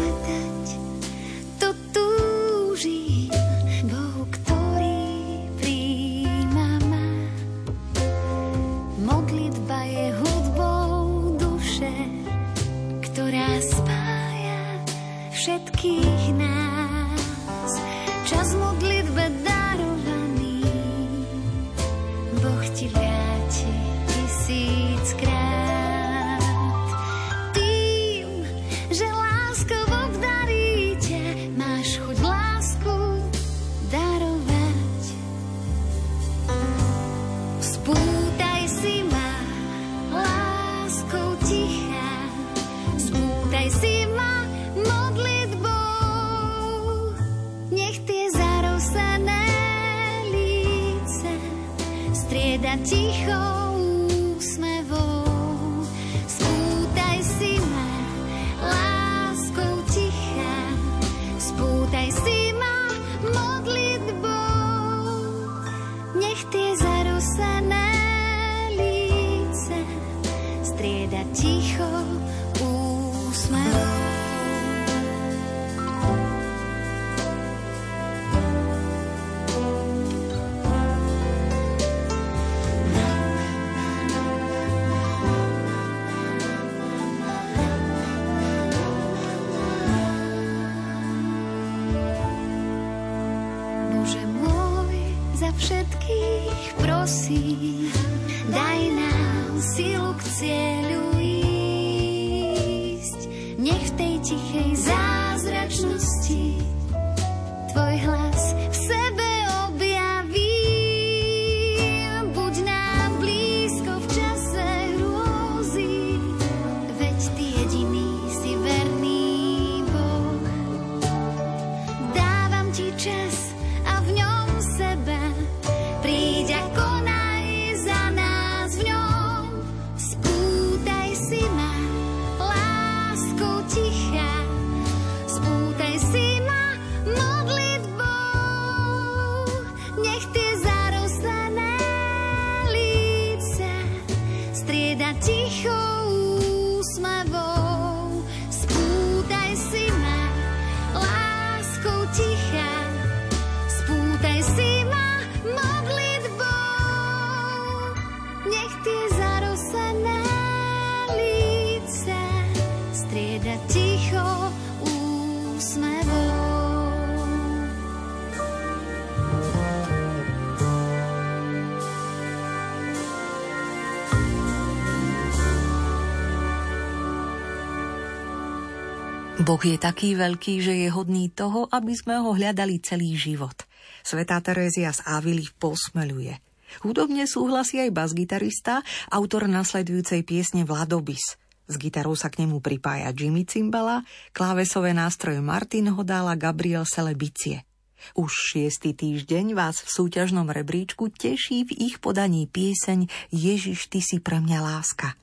K: Boh
A: je taký veľký, že je hodný toho, aby sme ho hľadali celý život. Svetá Terézia z Ávily posmeluje. Hudobne súhlasí aj basgitarista, autor nasledujúcej piesne Vladobis. S gitarou sa k nemu pripája Jimmy Cimbala, klávesové nástroje Martin Hodala, Gabriel Selebicie. Už šiestý týždeň vás v súťažnom rebríčku teší v ich podaní pieseň Ježiš, ty si pre mňa láska.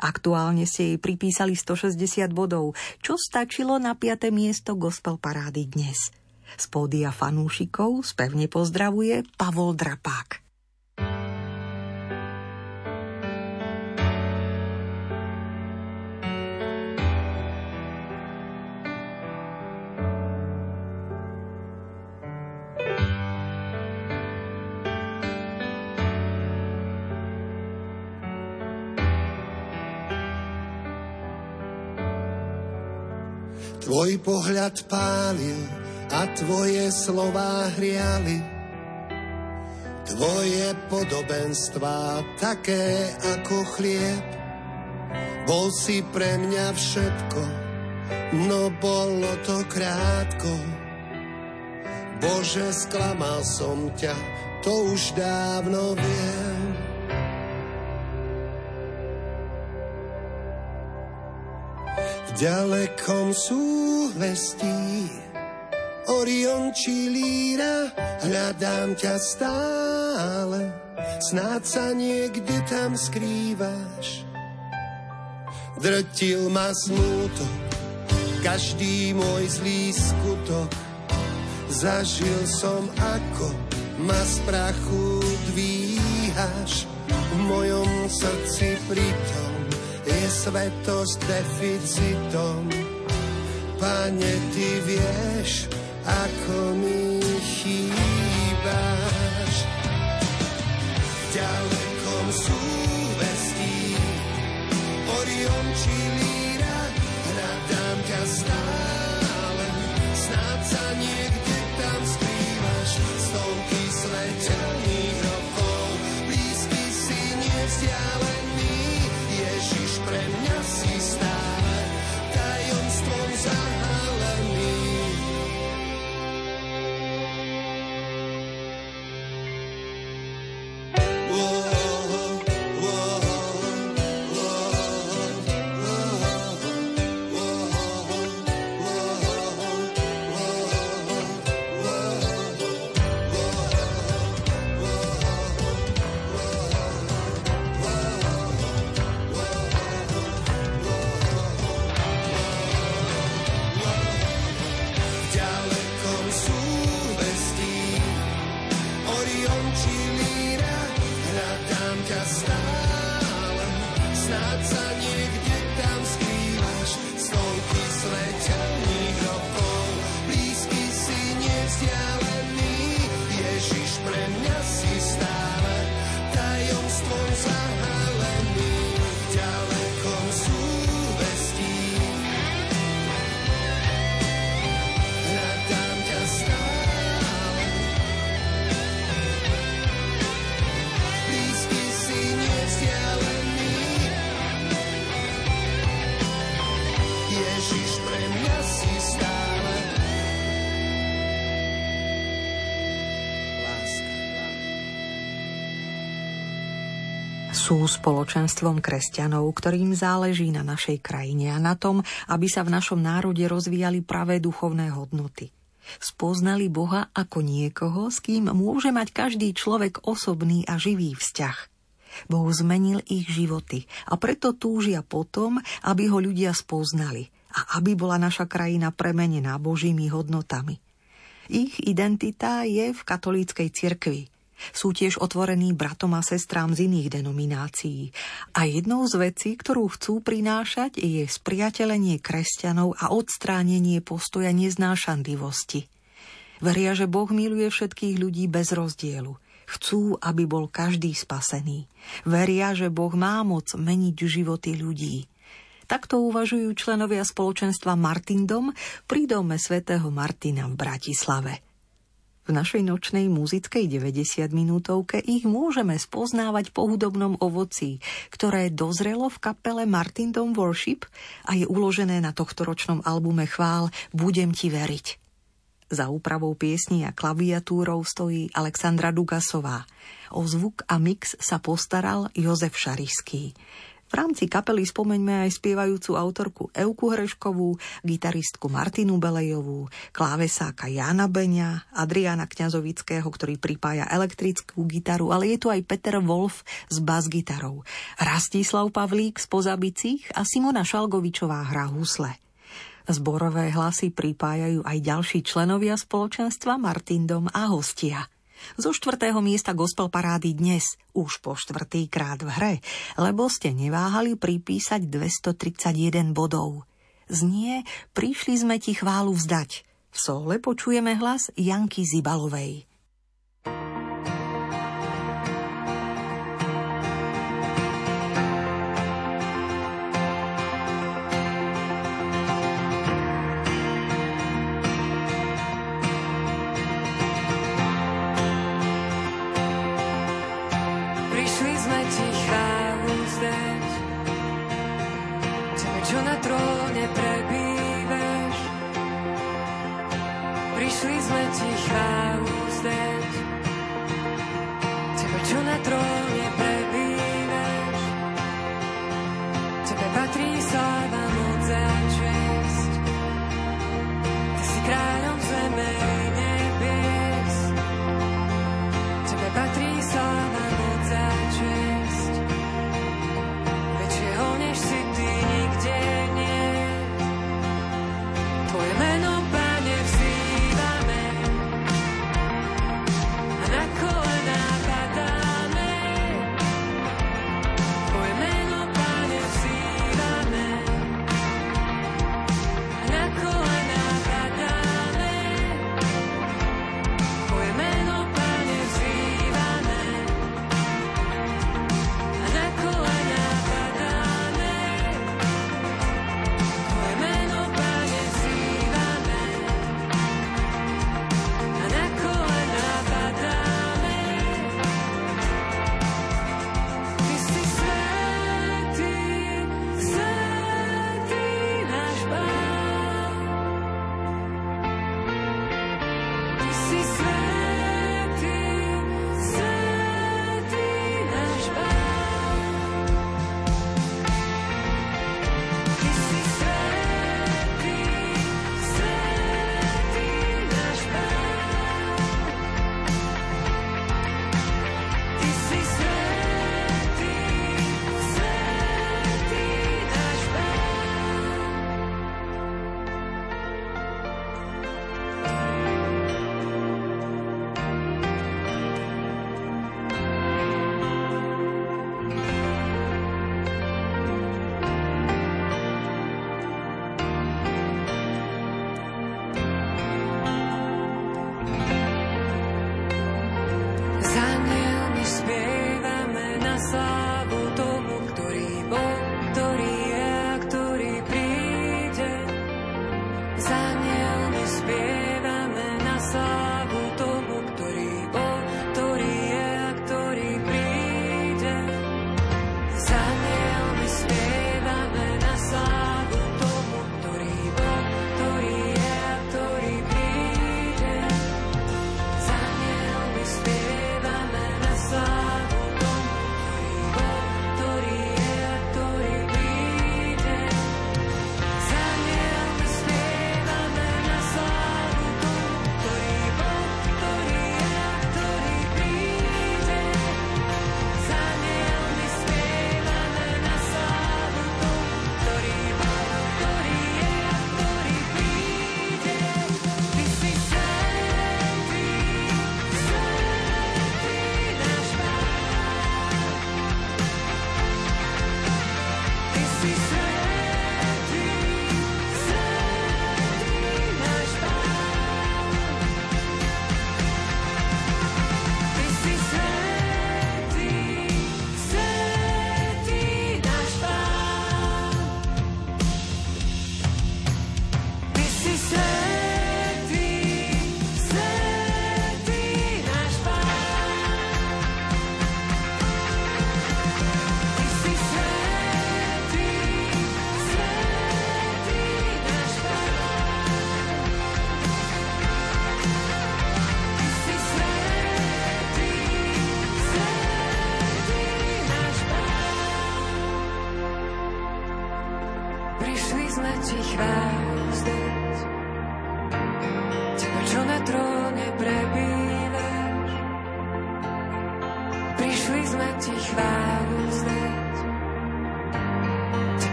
A: Aktuálne ste jej pripísali 160 bodov, čo stačilo na 5. miesto gospel parády dnes. Z pódia fanúšikov spevne pozdravuje Pavol Drapák.
L: Tvoj pohľad pálil a tvoje slová hriali. Tvoje podobenstvá také ako chlieb. Bol si pre mňa všetko, no bolo to krátko. Bože, sklamal som ťa, to už dávno viem. Ďalekom súhvestí Orion či Líra, hľadám ťa stále, snáď sa niekde tam skrývaš. Drtil ma smútok, každý môj zlý skutok, zažil som ako ma z prachu dvíhaš, v mojom srdci pritom je svetosť deficitom. Pane, ty vieš, ako mi chýbaš. V ďalekom súvestí Orion či Líra, hľadám ťa stále,
A: Sú spoločenstvom kresťanov, ktorým záleží na našej krajine a na tom, aby sa v našom národe rozvíjali pravé duchovné hodnoty. Spoznali Boha ako niekoho, s kým môže mať každý človek osobný a živý vzťah. Boh zmenil ich životy a preto túžia potom, aby ho ľudia spoznali a aby bola naša krajina premenená Božími hodnotami. Ich identita je v katolíckej cirkvi – sú tiež otvorení bratom a sestrám z iných denominácií. A jednou z vecí, ktorú chcú prinášať, je spriatelenie kresťanov a odstránenie postoja neznášanlivosti. Veria, že Boh miluje všetkých ľudí bez rozdielu. Chcú, aby bol každý spasený. Veria, že Boh má moc meniť životy ľudí. Takto uvažujú členovia spoločenstva Martindom pri dome svätého Martina v Bratislave – v našej nočnej muzickej 90 minútovke ich môžeme spoznávať po hudobnom ovocí, ktoré dozrelo v kapele Martin Dom Worship a je uložené na tohto ročnom albume chvál Budem ti veriť. Za úpravou piesní a klaviatúrou stojí Alexandra Dugasová. O zvuk a mix sa postaral Jozef Šarišský. V rámci kapely spomeňme aj spievajúcu autorku Euku Hreškovú, gitaristku Martinu Belejovú, klávesáka Jana Beňa, Adriana Kňazovického, ktorý pripája elektrickú gitaru, ale je tu aj Peter Wolf s bas-gitarou, Rastislav Pavlík z pozabicích a Simona Šalgovičová hra husle. Zborové hlasy pripájajú aj ďalší členovia spoločenstva Martindom a hostia – zo štvrtého miesta gospel parády dnes, už po štvrtý krát v hre, lebo ste neváhali pripísať 231 bodov. Znie, prišli sme ti chválu vzdať. V sole počujeme hlas Janky Zibalovej.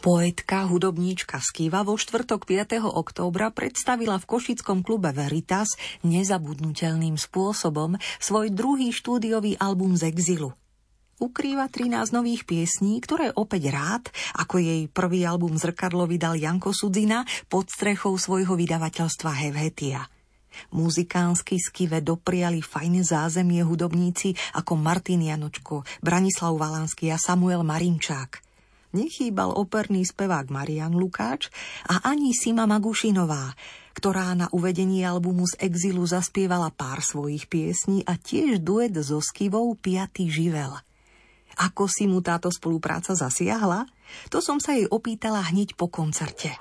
A: Poetka, hudobníčka Skiva vo štvrtok 5. októbra predstavila v košickom klube Veritas nezabudnutelným spôsobom svoj druhý štúdiový album z exilu. Ukrýva 13 nových piesní, ktoré opäť rád, ako jej prvý album Zrkadlo vydal Janko Sudzina pod strechou svojho vydavateľstva Hevhetia. Muzikánsky skive dopriali fajné zázemie hudobníci ako Martin Janočko, Branislav Valansky a Samuel Marinčák – nechýbal operný spevák Marian Lukáč a ani Sima Magušinová, ktorá na uvedení albumu z exilu zaspievala pár svojich piesní a tiež duet so Skivou Piatý živel. Ako si mu táto spolupráca zasiahla? To som sa jej opýtala hneď po koncerte.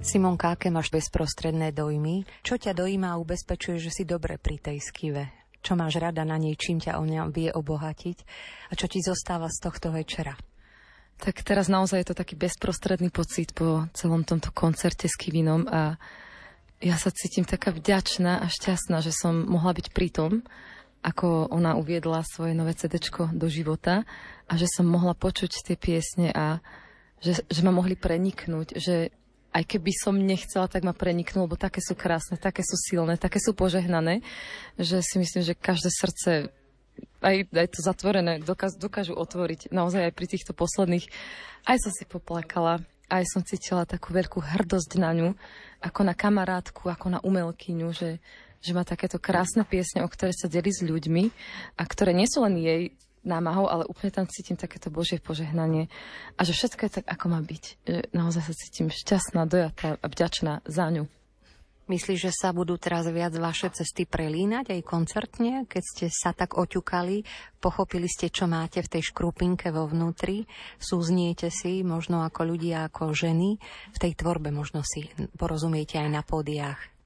A: Simonka, aké máš bezprostredné dojmy? Čo ťa dojíma a ubezpečuje, že si dobre pri tej skive? Čo máš rada na nej, čím ťa o ňa vie obohatiť a čo ti zostáva z tohto večera.
M: Tak teraz naozaj je to taký bezprostredný pocit po celom tomto koncerte s Kivinom a ja sa cítim taká vďačná a šťastná, že som mohla byť pri tom, ako ona uviedla svoje nové CD do života a že som mohla počuť tie piesne a že, že ma mohli preniknúť, že aj keby som nechcela, tak ma preniknú, lebo také sú krásne, také sú silné, také sú požehnané, že si myslím, že každé srdce aj, aj to zatvorené dokáž, dokážu otvoriť. Naozaj aj pri týchto posledných aj som si poplakala, aj som cítila takú veľkú hrdosť na ňu, ako na kamarátku, ako na umelkyňu, že, že má takéto krásne piesne, o ktoré sa delí s ľuďmi a ktoré nie sú len jej námahou, ale úplne tam cítim takéto Božie požehnanie a že všetko je tak, ako má byť. Že naozaj sa cítim šťastná, dojatá a vďačná za ňu.
A: Myslíš, že sa budú teraz viac vaše cesty prelínať aj koncertne, keď ste sa tak oťukali, pochopili ste, čo máte v tej škrupinke vo vnútri, súzniete si možno ako ľudia, ako ženy, v tej tvorbe možno si porozumiete aj na pódiách.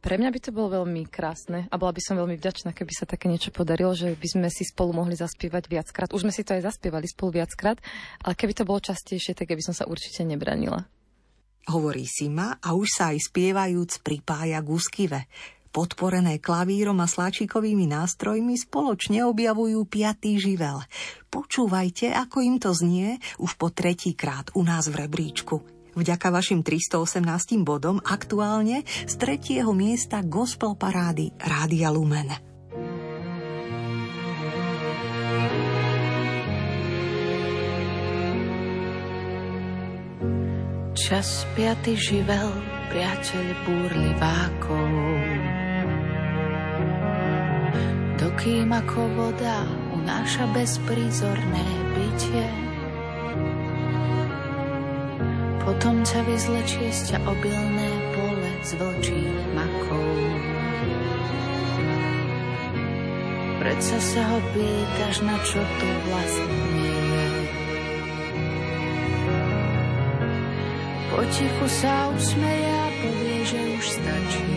M: Pre mňa by to bolo veľmi krásne a bola by som veľmi vďačná, keby sa také niečo podarilo, že by sme si spolu mohli zaspievať viackrát. Už sme si to aj zaspievali spolu viackrát, ale keby to bolo častejšie, tak by som sa určite nebranila.
A: Hovorí Sima a už sa aj spievajúc pripája k úskive. Podporené klavírom a sláčikovými nástrojmi spoločne objavujú piatý živel. Počúvajte, ako im to znie už po tretíkrát u nás v rebríčku. Vďaka vašim 318 bodom aktuálne z tretieho miesta gospel parády Rádia Lumen.
N: Čas piaty živel, priateľ búrlivákov. Dokým ako voda unáša bezprízorné bytie, Potom ťa vyzlečie z ťa obilné pole z vlčích makov. Predsa sa ho pýtaš, na čo tu vlastne je. Potichu sa usmeje a povie, že už stačí.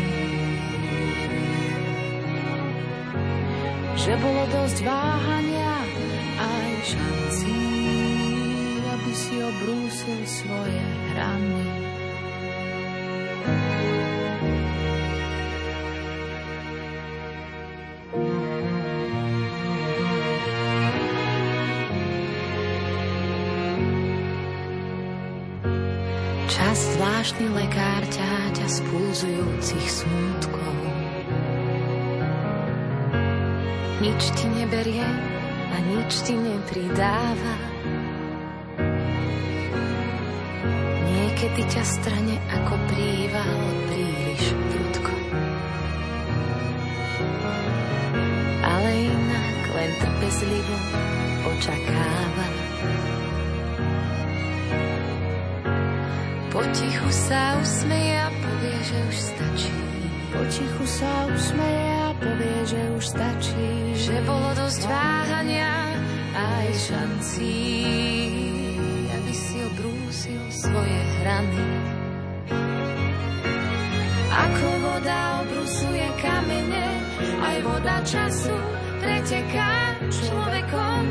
N: Že bolo dosť váhania aj šancí, aby si obrúsil svoje rany. Čas zvláštny lekár ťaťa z smútkov. Nič ti neberie a nič ti nepridáva. Niekedy ťa strane ako príval príliš prudko. Ale inak len trpezlivo očakáva.
C: Potichu sa usmeje a povie, že už stačí.
N: Potichu sa usmeje a povie, že už stačí.
C: Že bolo dosť váhania aj šancí, svoje hrany. Ako voda obrusuje kamene, aj voda času preteká človekom.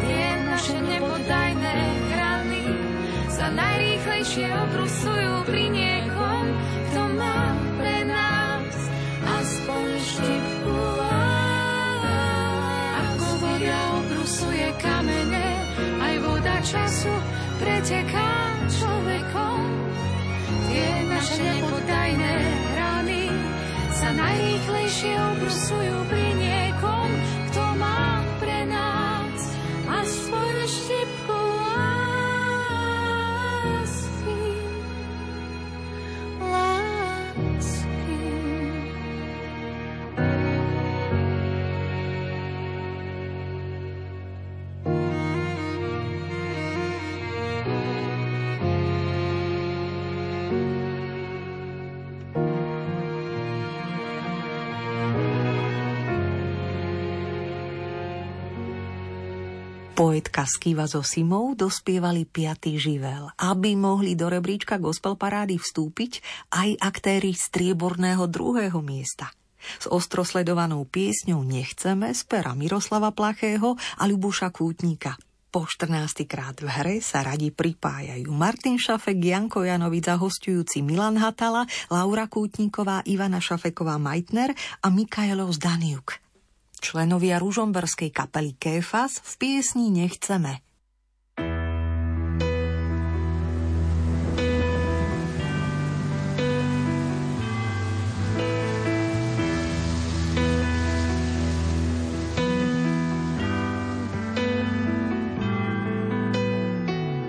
C: Tie naše nepodajné hrany sa najrýchlejšie obrusujú pri niekom, kto má pre nás aspoň štipku Ako voda obrusuje kamene, aj voda času preteká človekom. Tie naše nepodajné hrany sa najrýchlejšie obrusujú pri niekom,
A: Poetka Skiva so Simou dospievali piatý živel, aby mohli do rebríčka gospel parády vstúpiť aj aktéry strieborného druhého miesta. S ostrosledovanou piesňou Nechceme z pera Miroslava Plachého a Ľubuša Kútnika. Po 14. krát v hre sa radi pripájajú Martin Šafek, Janko Janovic a hostujúci Milan Hatala, Laura Kútniková, Ivana Šafeková Majtner a Mikaelo Zdaniuk. Členovia ružomberskej kapely Kéfas v piesni Nechceme.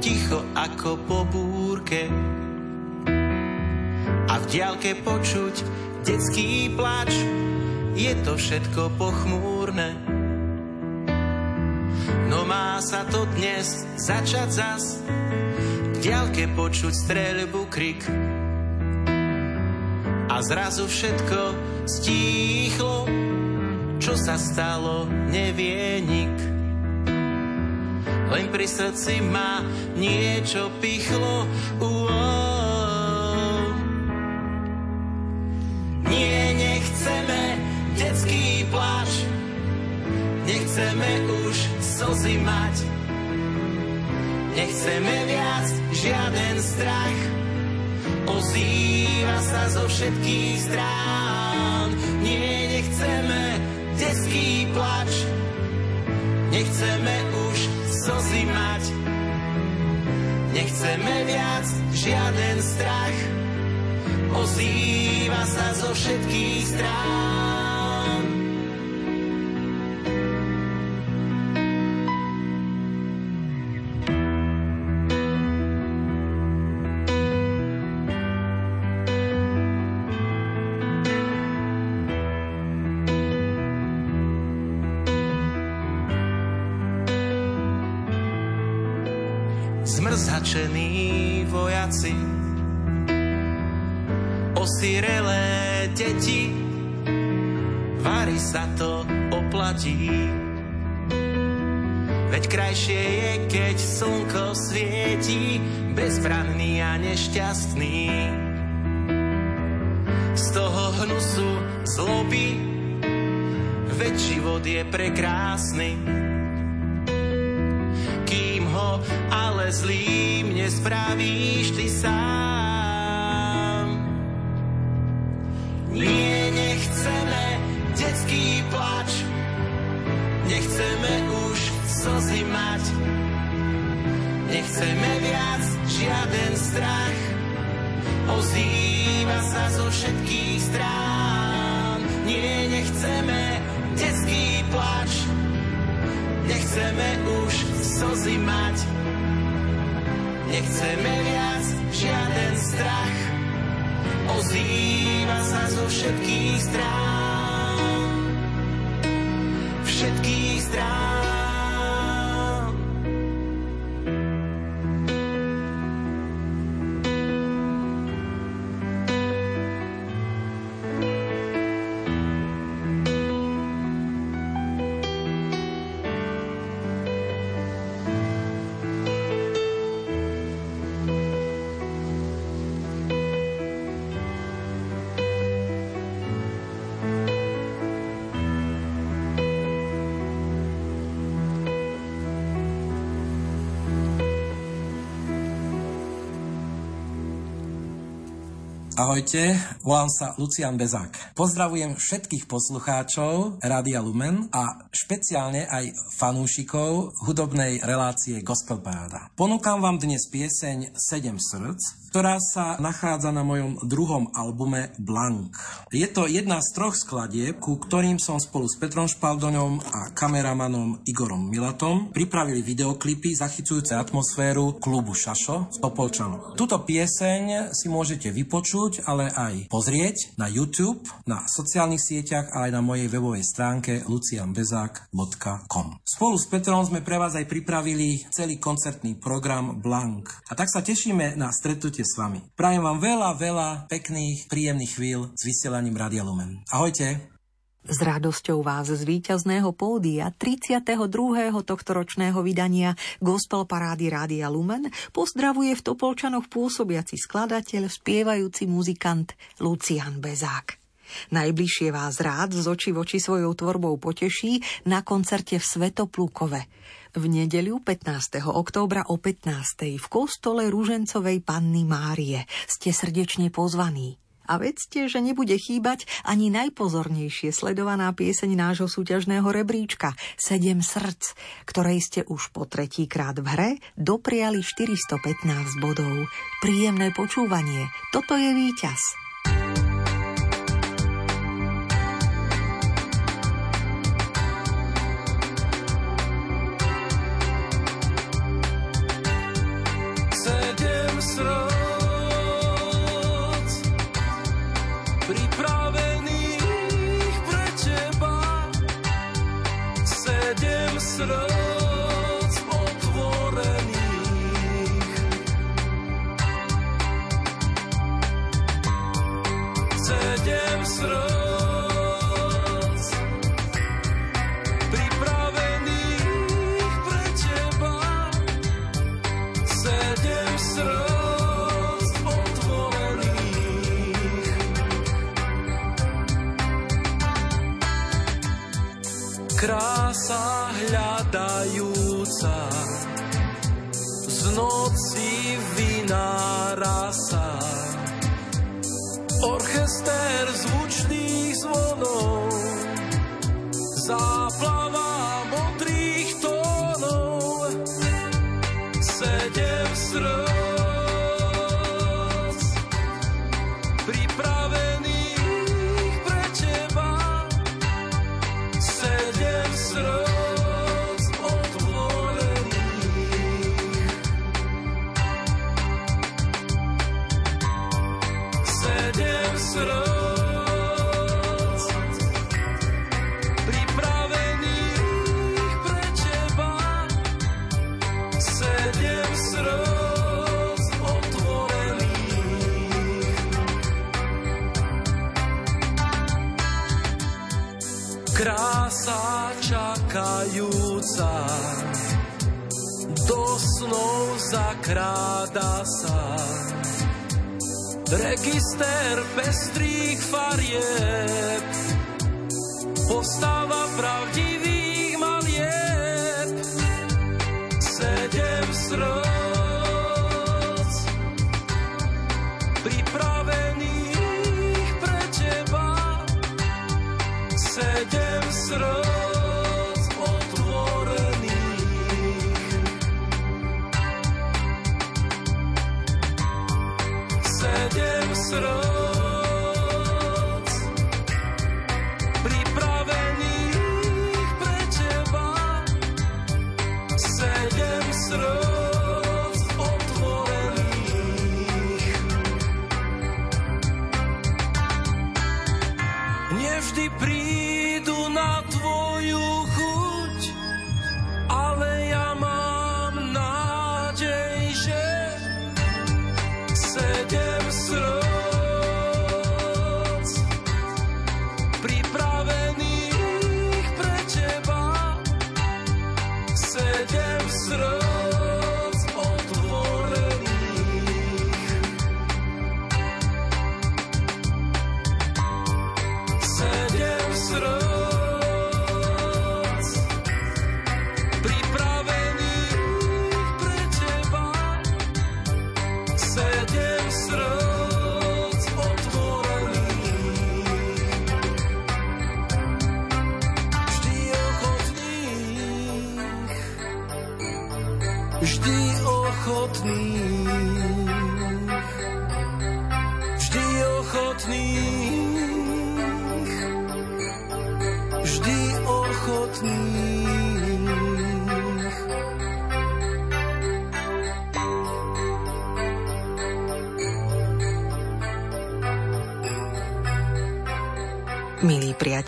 O: ticho ako po búrke a v diálke počuť detský plač. Je to všetko pochmúrne, no má sa to dnes začať zas. V diálke počuť streľbu, krik a zrazu všetko stíchlo. Čo sa stalo, nevie nik. Len pri srdci ma niečo pichlo. Uó. Nechceme už slzy mať. Nechceme viac žiaden strach, ozýva sa zo všetkých strán. Nie, nechceme detský plač, nechceme už slzy mať. Nechceme viac žiaden strach, ozýva sa zo všetkých strán. Zmrzačení vojaci, osirelé deti, varí sa to oplatí. Veď krajšie je, keď slnko svieti, bezbranný a nešťastný. Z toho hnusu zloby, veď život je prekrásny ale zlým nespravíš ty sám. Nie, nechceme detský plač, nechceme už slzy mať, nechceme viac žiaden strach, ozýva sa zo všetkých strán. Nie, nechceme detský plač, nechceme už slzy mať. Nechceme viac žiaden strach, ozýva sa zo všetkých strán. Všetkých strán.
P: Ahojte, volám sa Lucian Bezák. Pozdravujem všetkých poslucháčov Rádia Lumen a špeciálne aj fanúšikov hudobnej relácie Gospel Paráda. Ponúkam vám dnes pieseň Sedem srdc, ktorá sa nachádza na mojom druhom albume Blank. Je to jedna z troch skladieb, ku ktorým som spolu s Petrom Špaldoňom a kameramanom Igorom Milatom pripravili videoklipy zachycujúce atmosféru klubu Šašo v Topolčanoch. Tuto pieseň si môžete vypočuť, ale aj pozrieť na YouTube, na sociálnych sieťach a aj na mojej webovej stránke lucianbezák.com. Spolu s Petrom sme pre vás aj pripravili celý koncertný program Blank. A tak sa tešíme na stretnutie s vami. Prajem vám veľa, veľa pekných, príjemných chvíľ s vysielaním Radia Lumen. Ahojte.
Q: S radosťou vás z víťazného pódia 32. tohtoročného vydania Gospel Parády Rádia Lumen pozdravuje v Topolčanoch pôsobiaci skladateľ, spievajúci muzikant Lucian Bezák. Najbližšie vás rád z oči voči svojou tvorbou poteší na koncerte v Svetoplúkove v nedeľu 15. októbra o 15. v kostole Rúžencovej Panny Márie ste srdečne pozvaní. A vedzte, že nebude chýbať ani najpozornejšie sledovaná pieseň nášho súťažného rebríčka Sedem srdc, ktorej ste už po tretíkrát v hre dopriali 415 bodov. Príjemné počúvanie, toto je víťaz.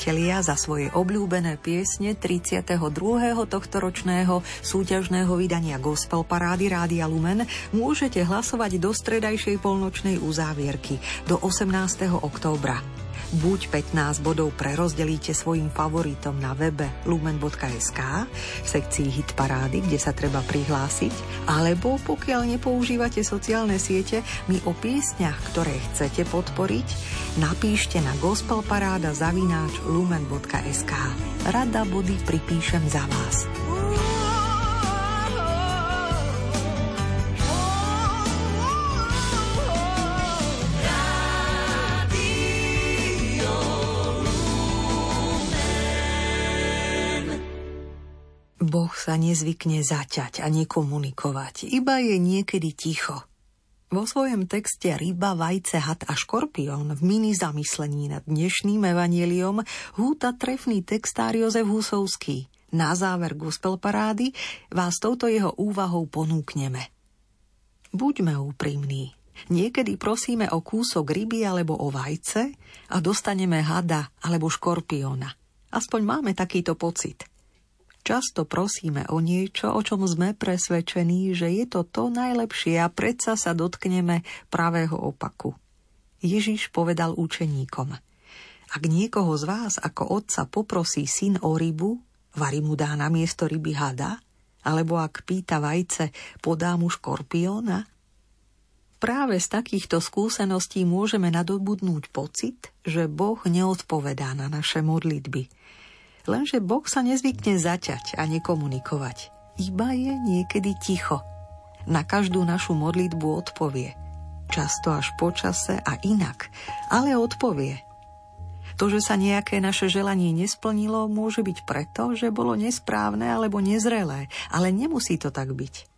A: Priatelia, za svoje obľúbené piesne 32. tohto ročného súťažného vydania Gospel Parády Rádia Lumen môžete hlasovať do stredajšej polnočnej uzávierky do 18. októbra. Buď 15 bodov prerozdelíte svojim favoritom na webe lumen.sk v sekcii Hit Parády, kde sa treba prihlásiť, alebo pokiaľ nepoužívate sociálne siete, mi o piesňach, ktoré chcete podporiť, napíšte na gospelparáda zavináč lumen.sk. Rada body pripíšem za vás. Sa nezvykne zaťať a nekomunikovať, iba je niekedy ticho. Vo svojom texte Ryba, vajce, had a škorpión v mini zamyslení nad dnešným evaneliom húta trefný textár Jozef Husovský. Na záver gospel parády vás touto jeho úvahou ponúkneme. Buďme úprimní. Niekedy prosíme o kúsok ryby alebo o vajce a dostaneme hada alebo škorpióna. Aspoň máme takýto pocit – Často prosíme o niečo, o čom sme presvedčení, že je to to najlepšie a predsa sa dotkneme pravého opaku. Ježiš povedal učeníkom, ak niekoho z vás ako otca poprosí syn o rybu, varí mu dá na miesto ryby hada, alebo ak pýta vajce, podá mu škorpióna? Práve z takýchto skúseností môžeme nadobudnúť pocit, že Boh neodpovedá na naše modlitby – Lenže Boh sa nezvykne zaťať a nekomunikovať. Iba je niekedy ticho. Na každú našu modlitbu odpovie. Často až po čase a inak, ale odpovie. To, že sa nejaké naše želanie nesplnilo, môže byť preto, že bolo nesprávne alebo nezrelé, ale nemusí to tak byť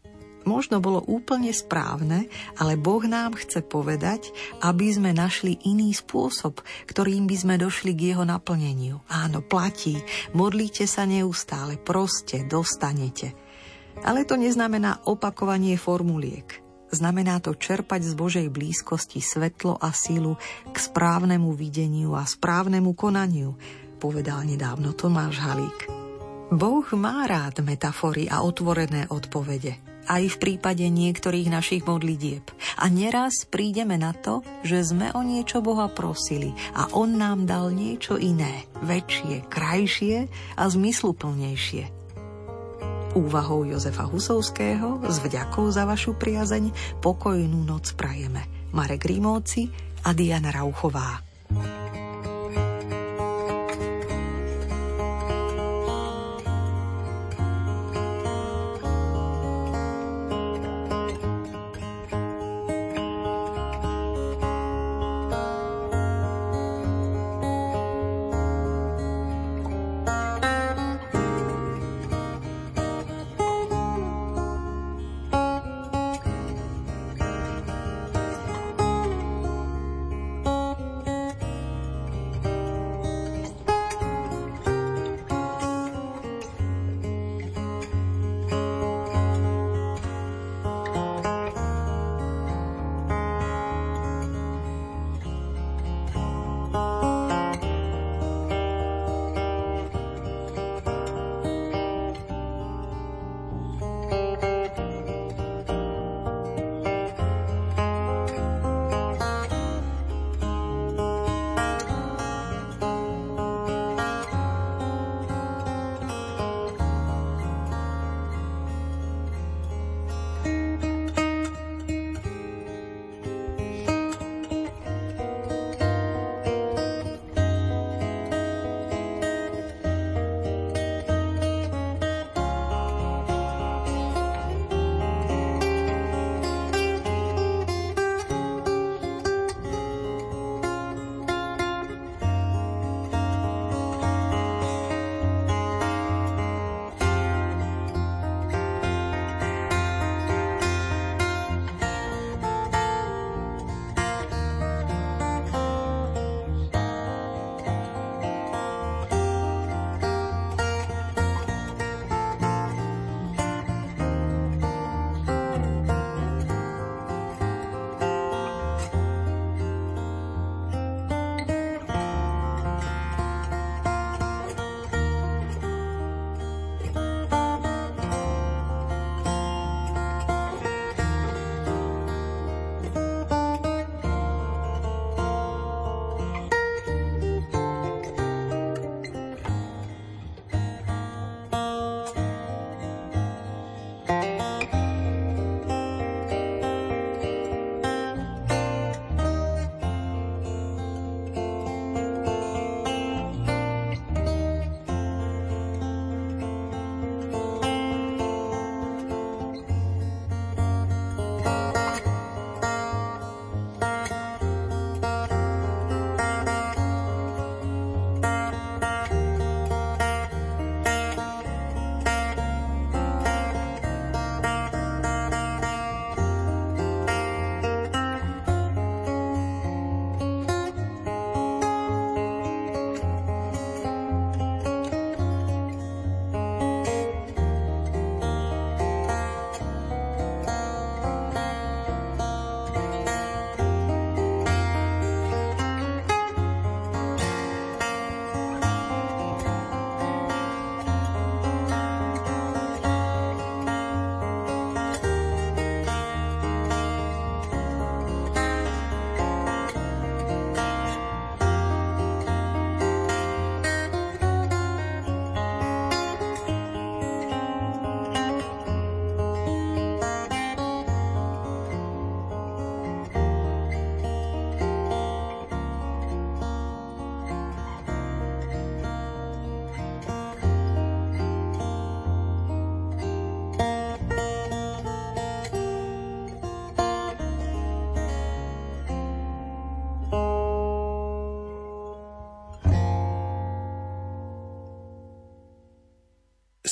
A: možno bolo úplne správne, ale Boh nám chce povedať, aby sme našli iný spôsob, ktorým by sme došli k jeho naplneniu. Áno, platí, modlíte sa neustále, proste dostanete. Ale to neznamená opakovanie formuliek. Znamená to čerpať z Božej blízkosti svetlo a sílu k správnemu videniu a správnemu konaniu, povedal nedávno Tomáš Halík. Boh má rád metafory a otvorené odpovede aj v prípade niektorých našich modlitieb. A neraz prídeme na to, že sme o niečo Boha prosili a On nám dal niečo iné, väčšie, krajšie a zmysluplnejšie. Úvahou Jozefa Husovského s vďakou za vašu priazeň pokojnú noc prajeme. Marek Rímovci a Diana Rauchová.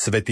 R: Soviet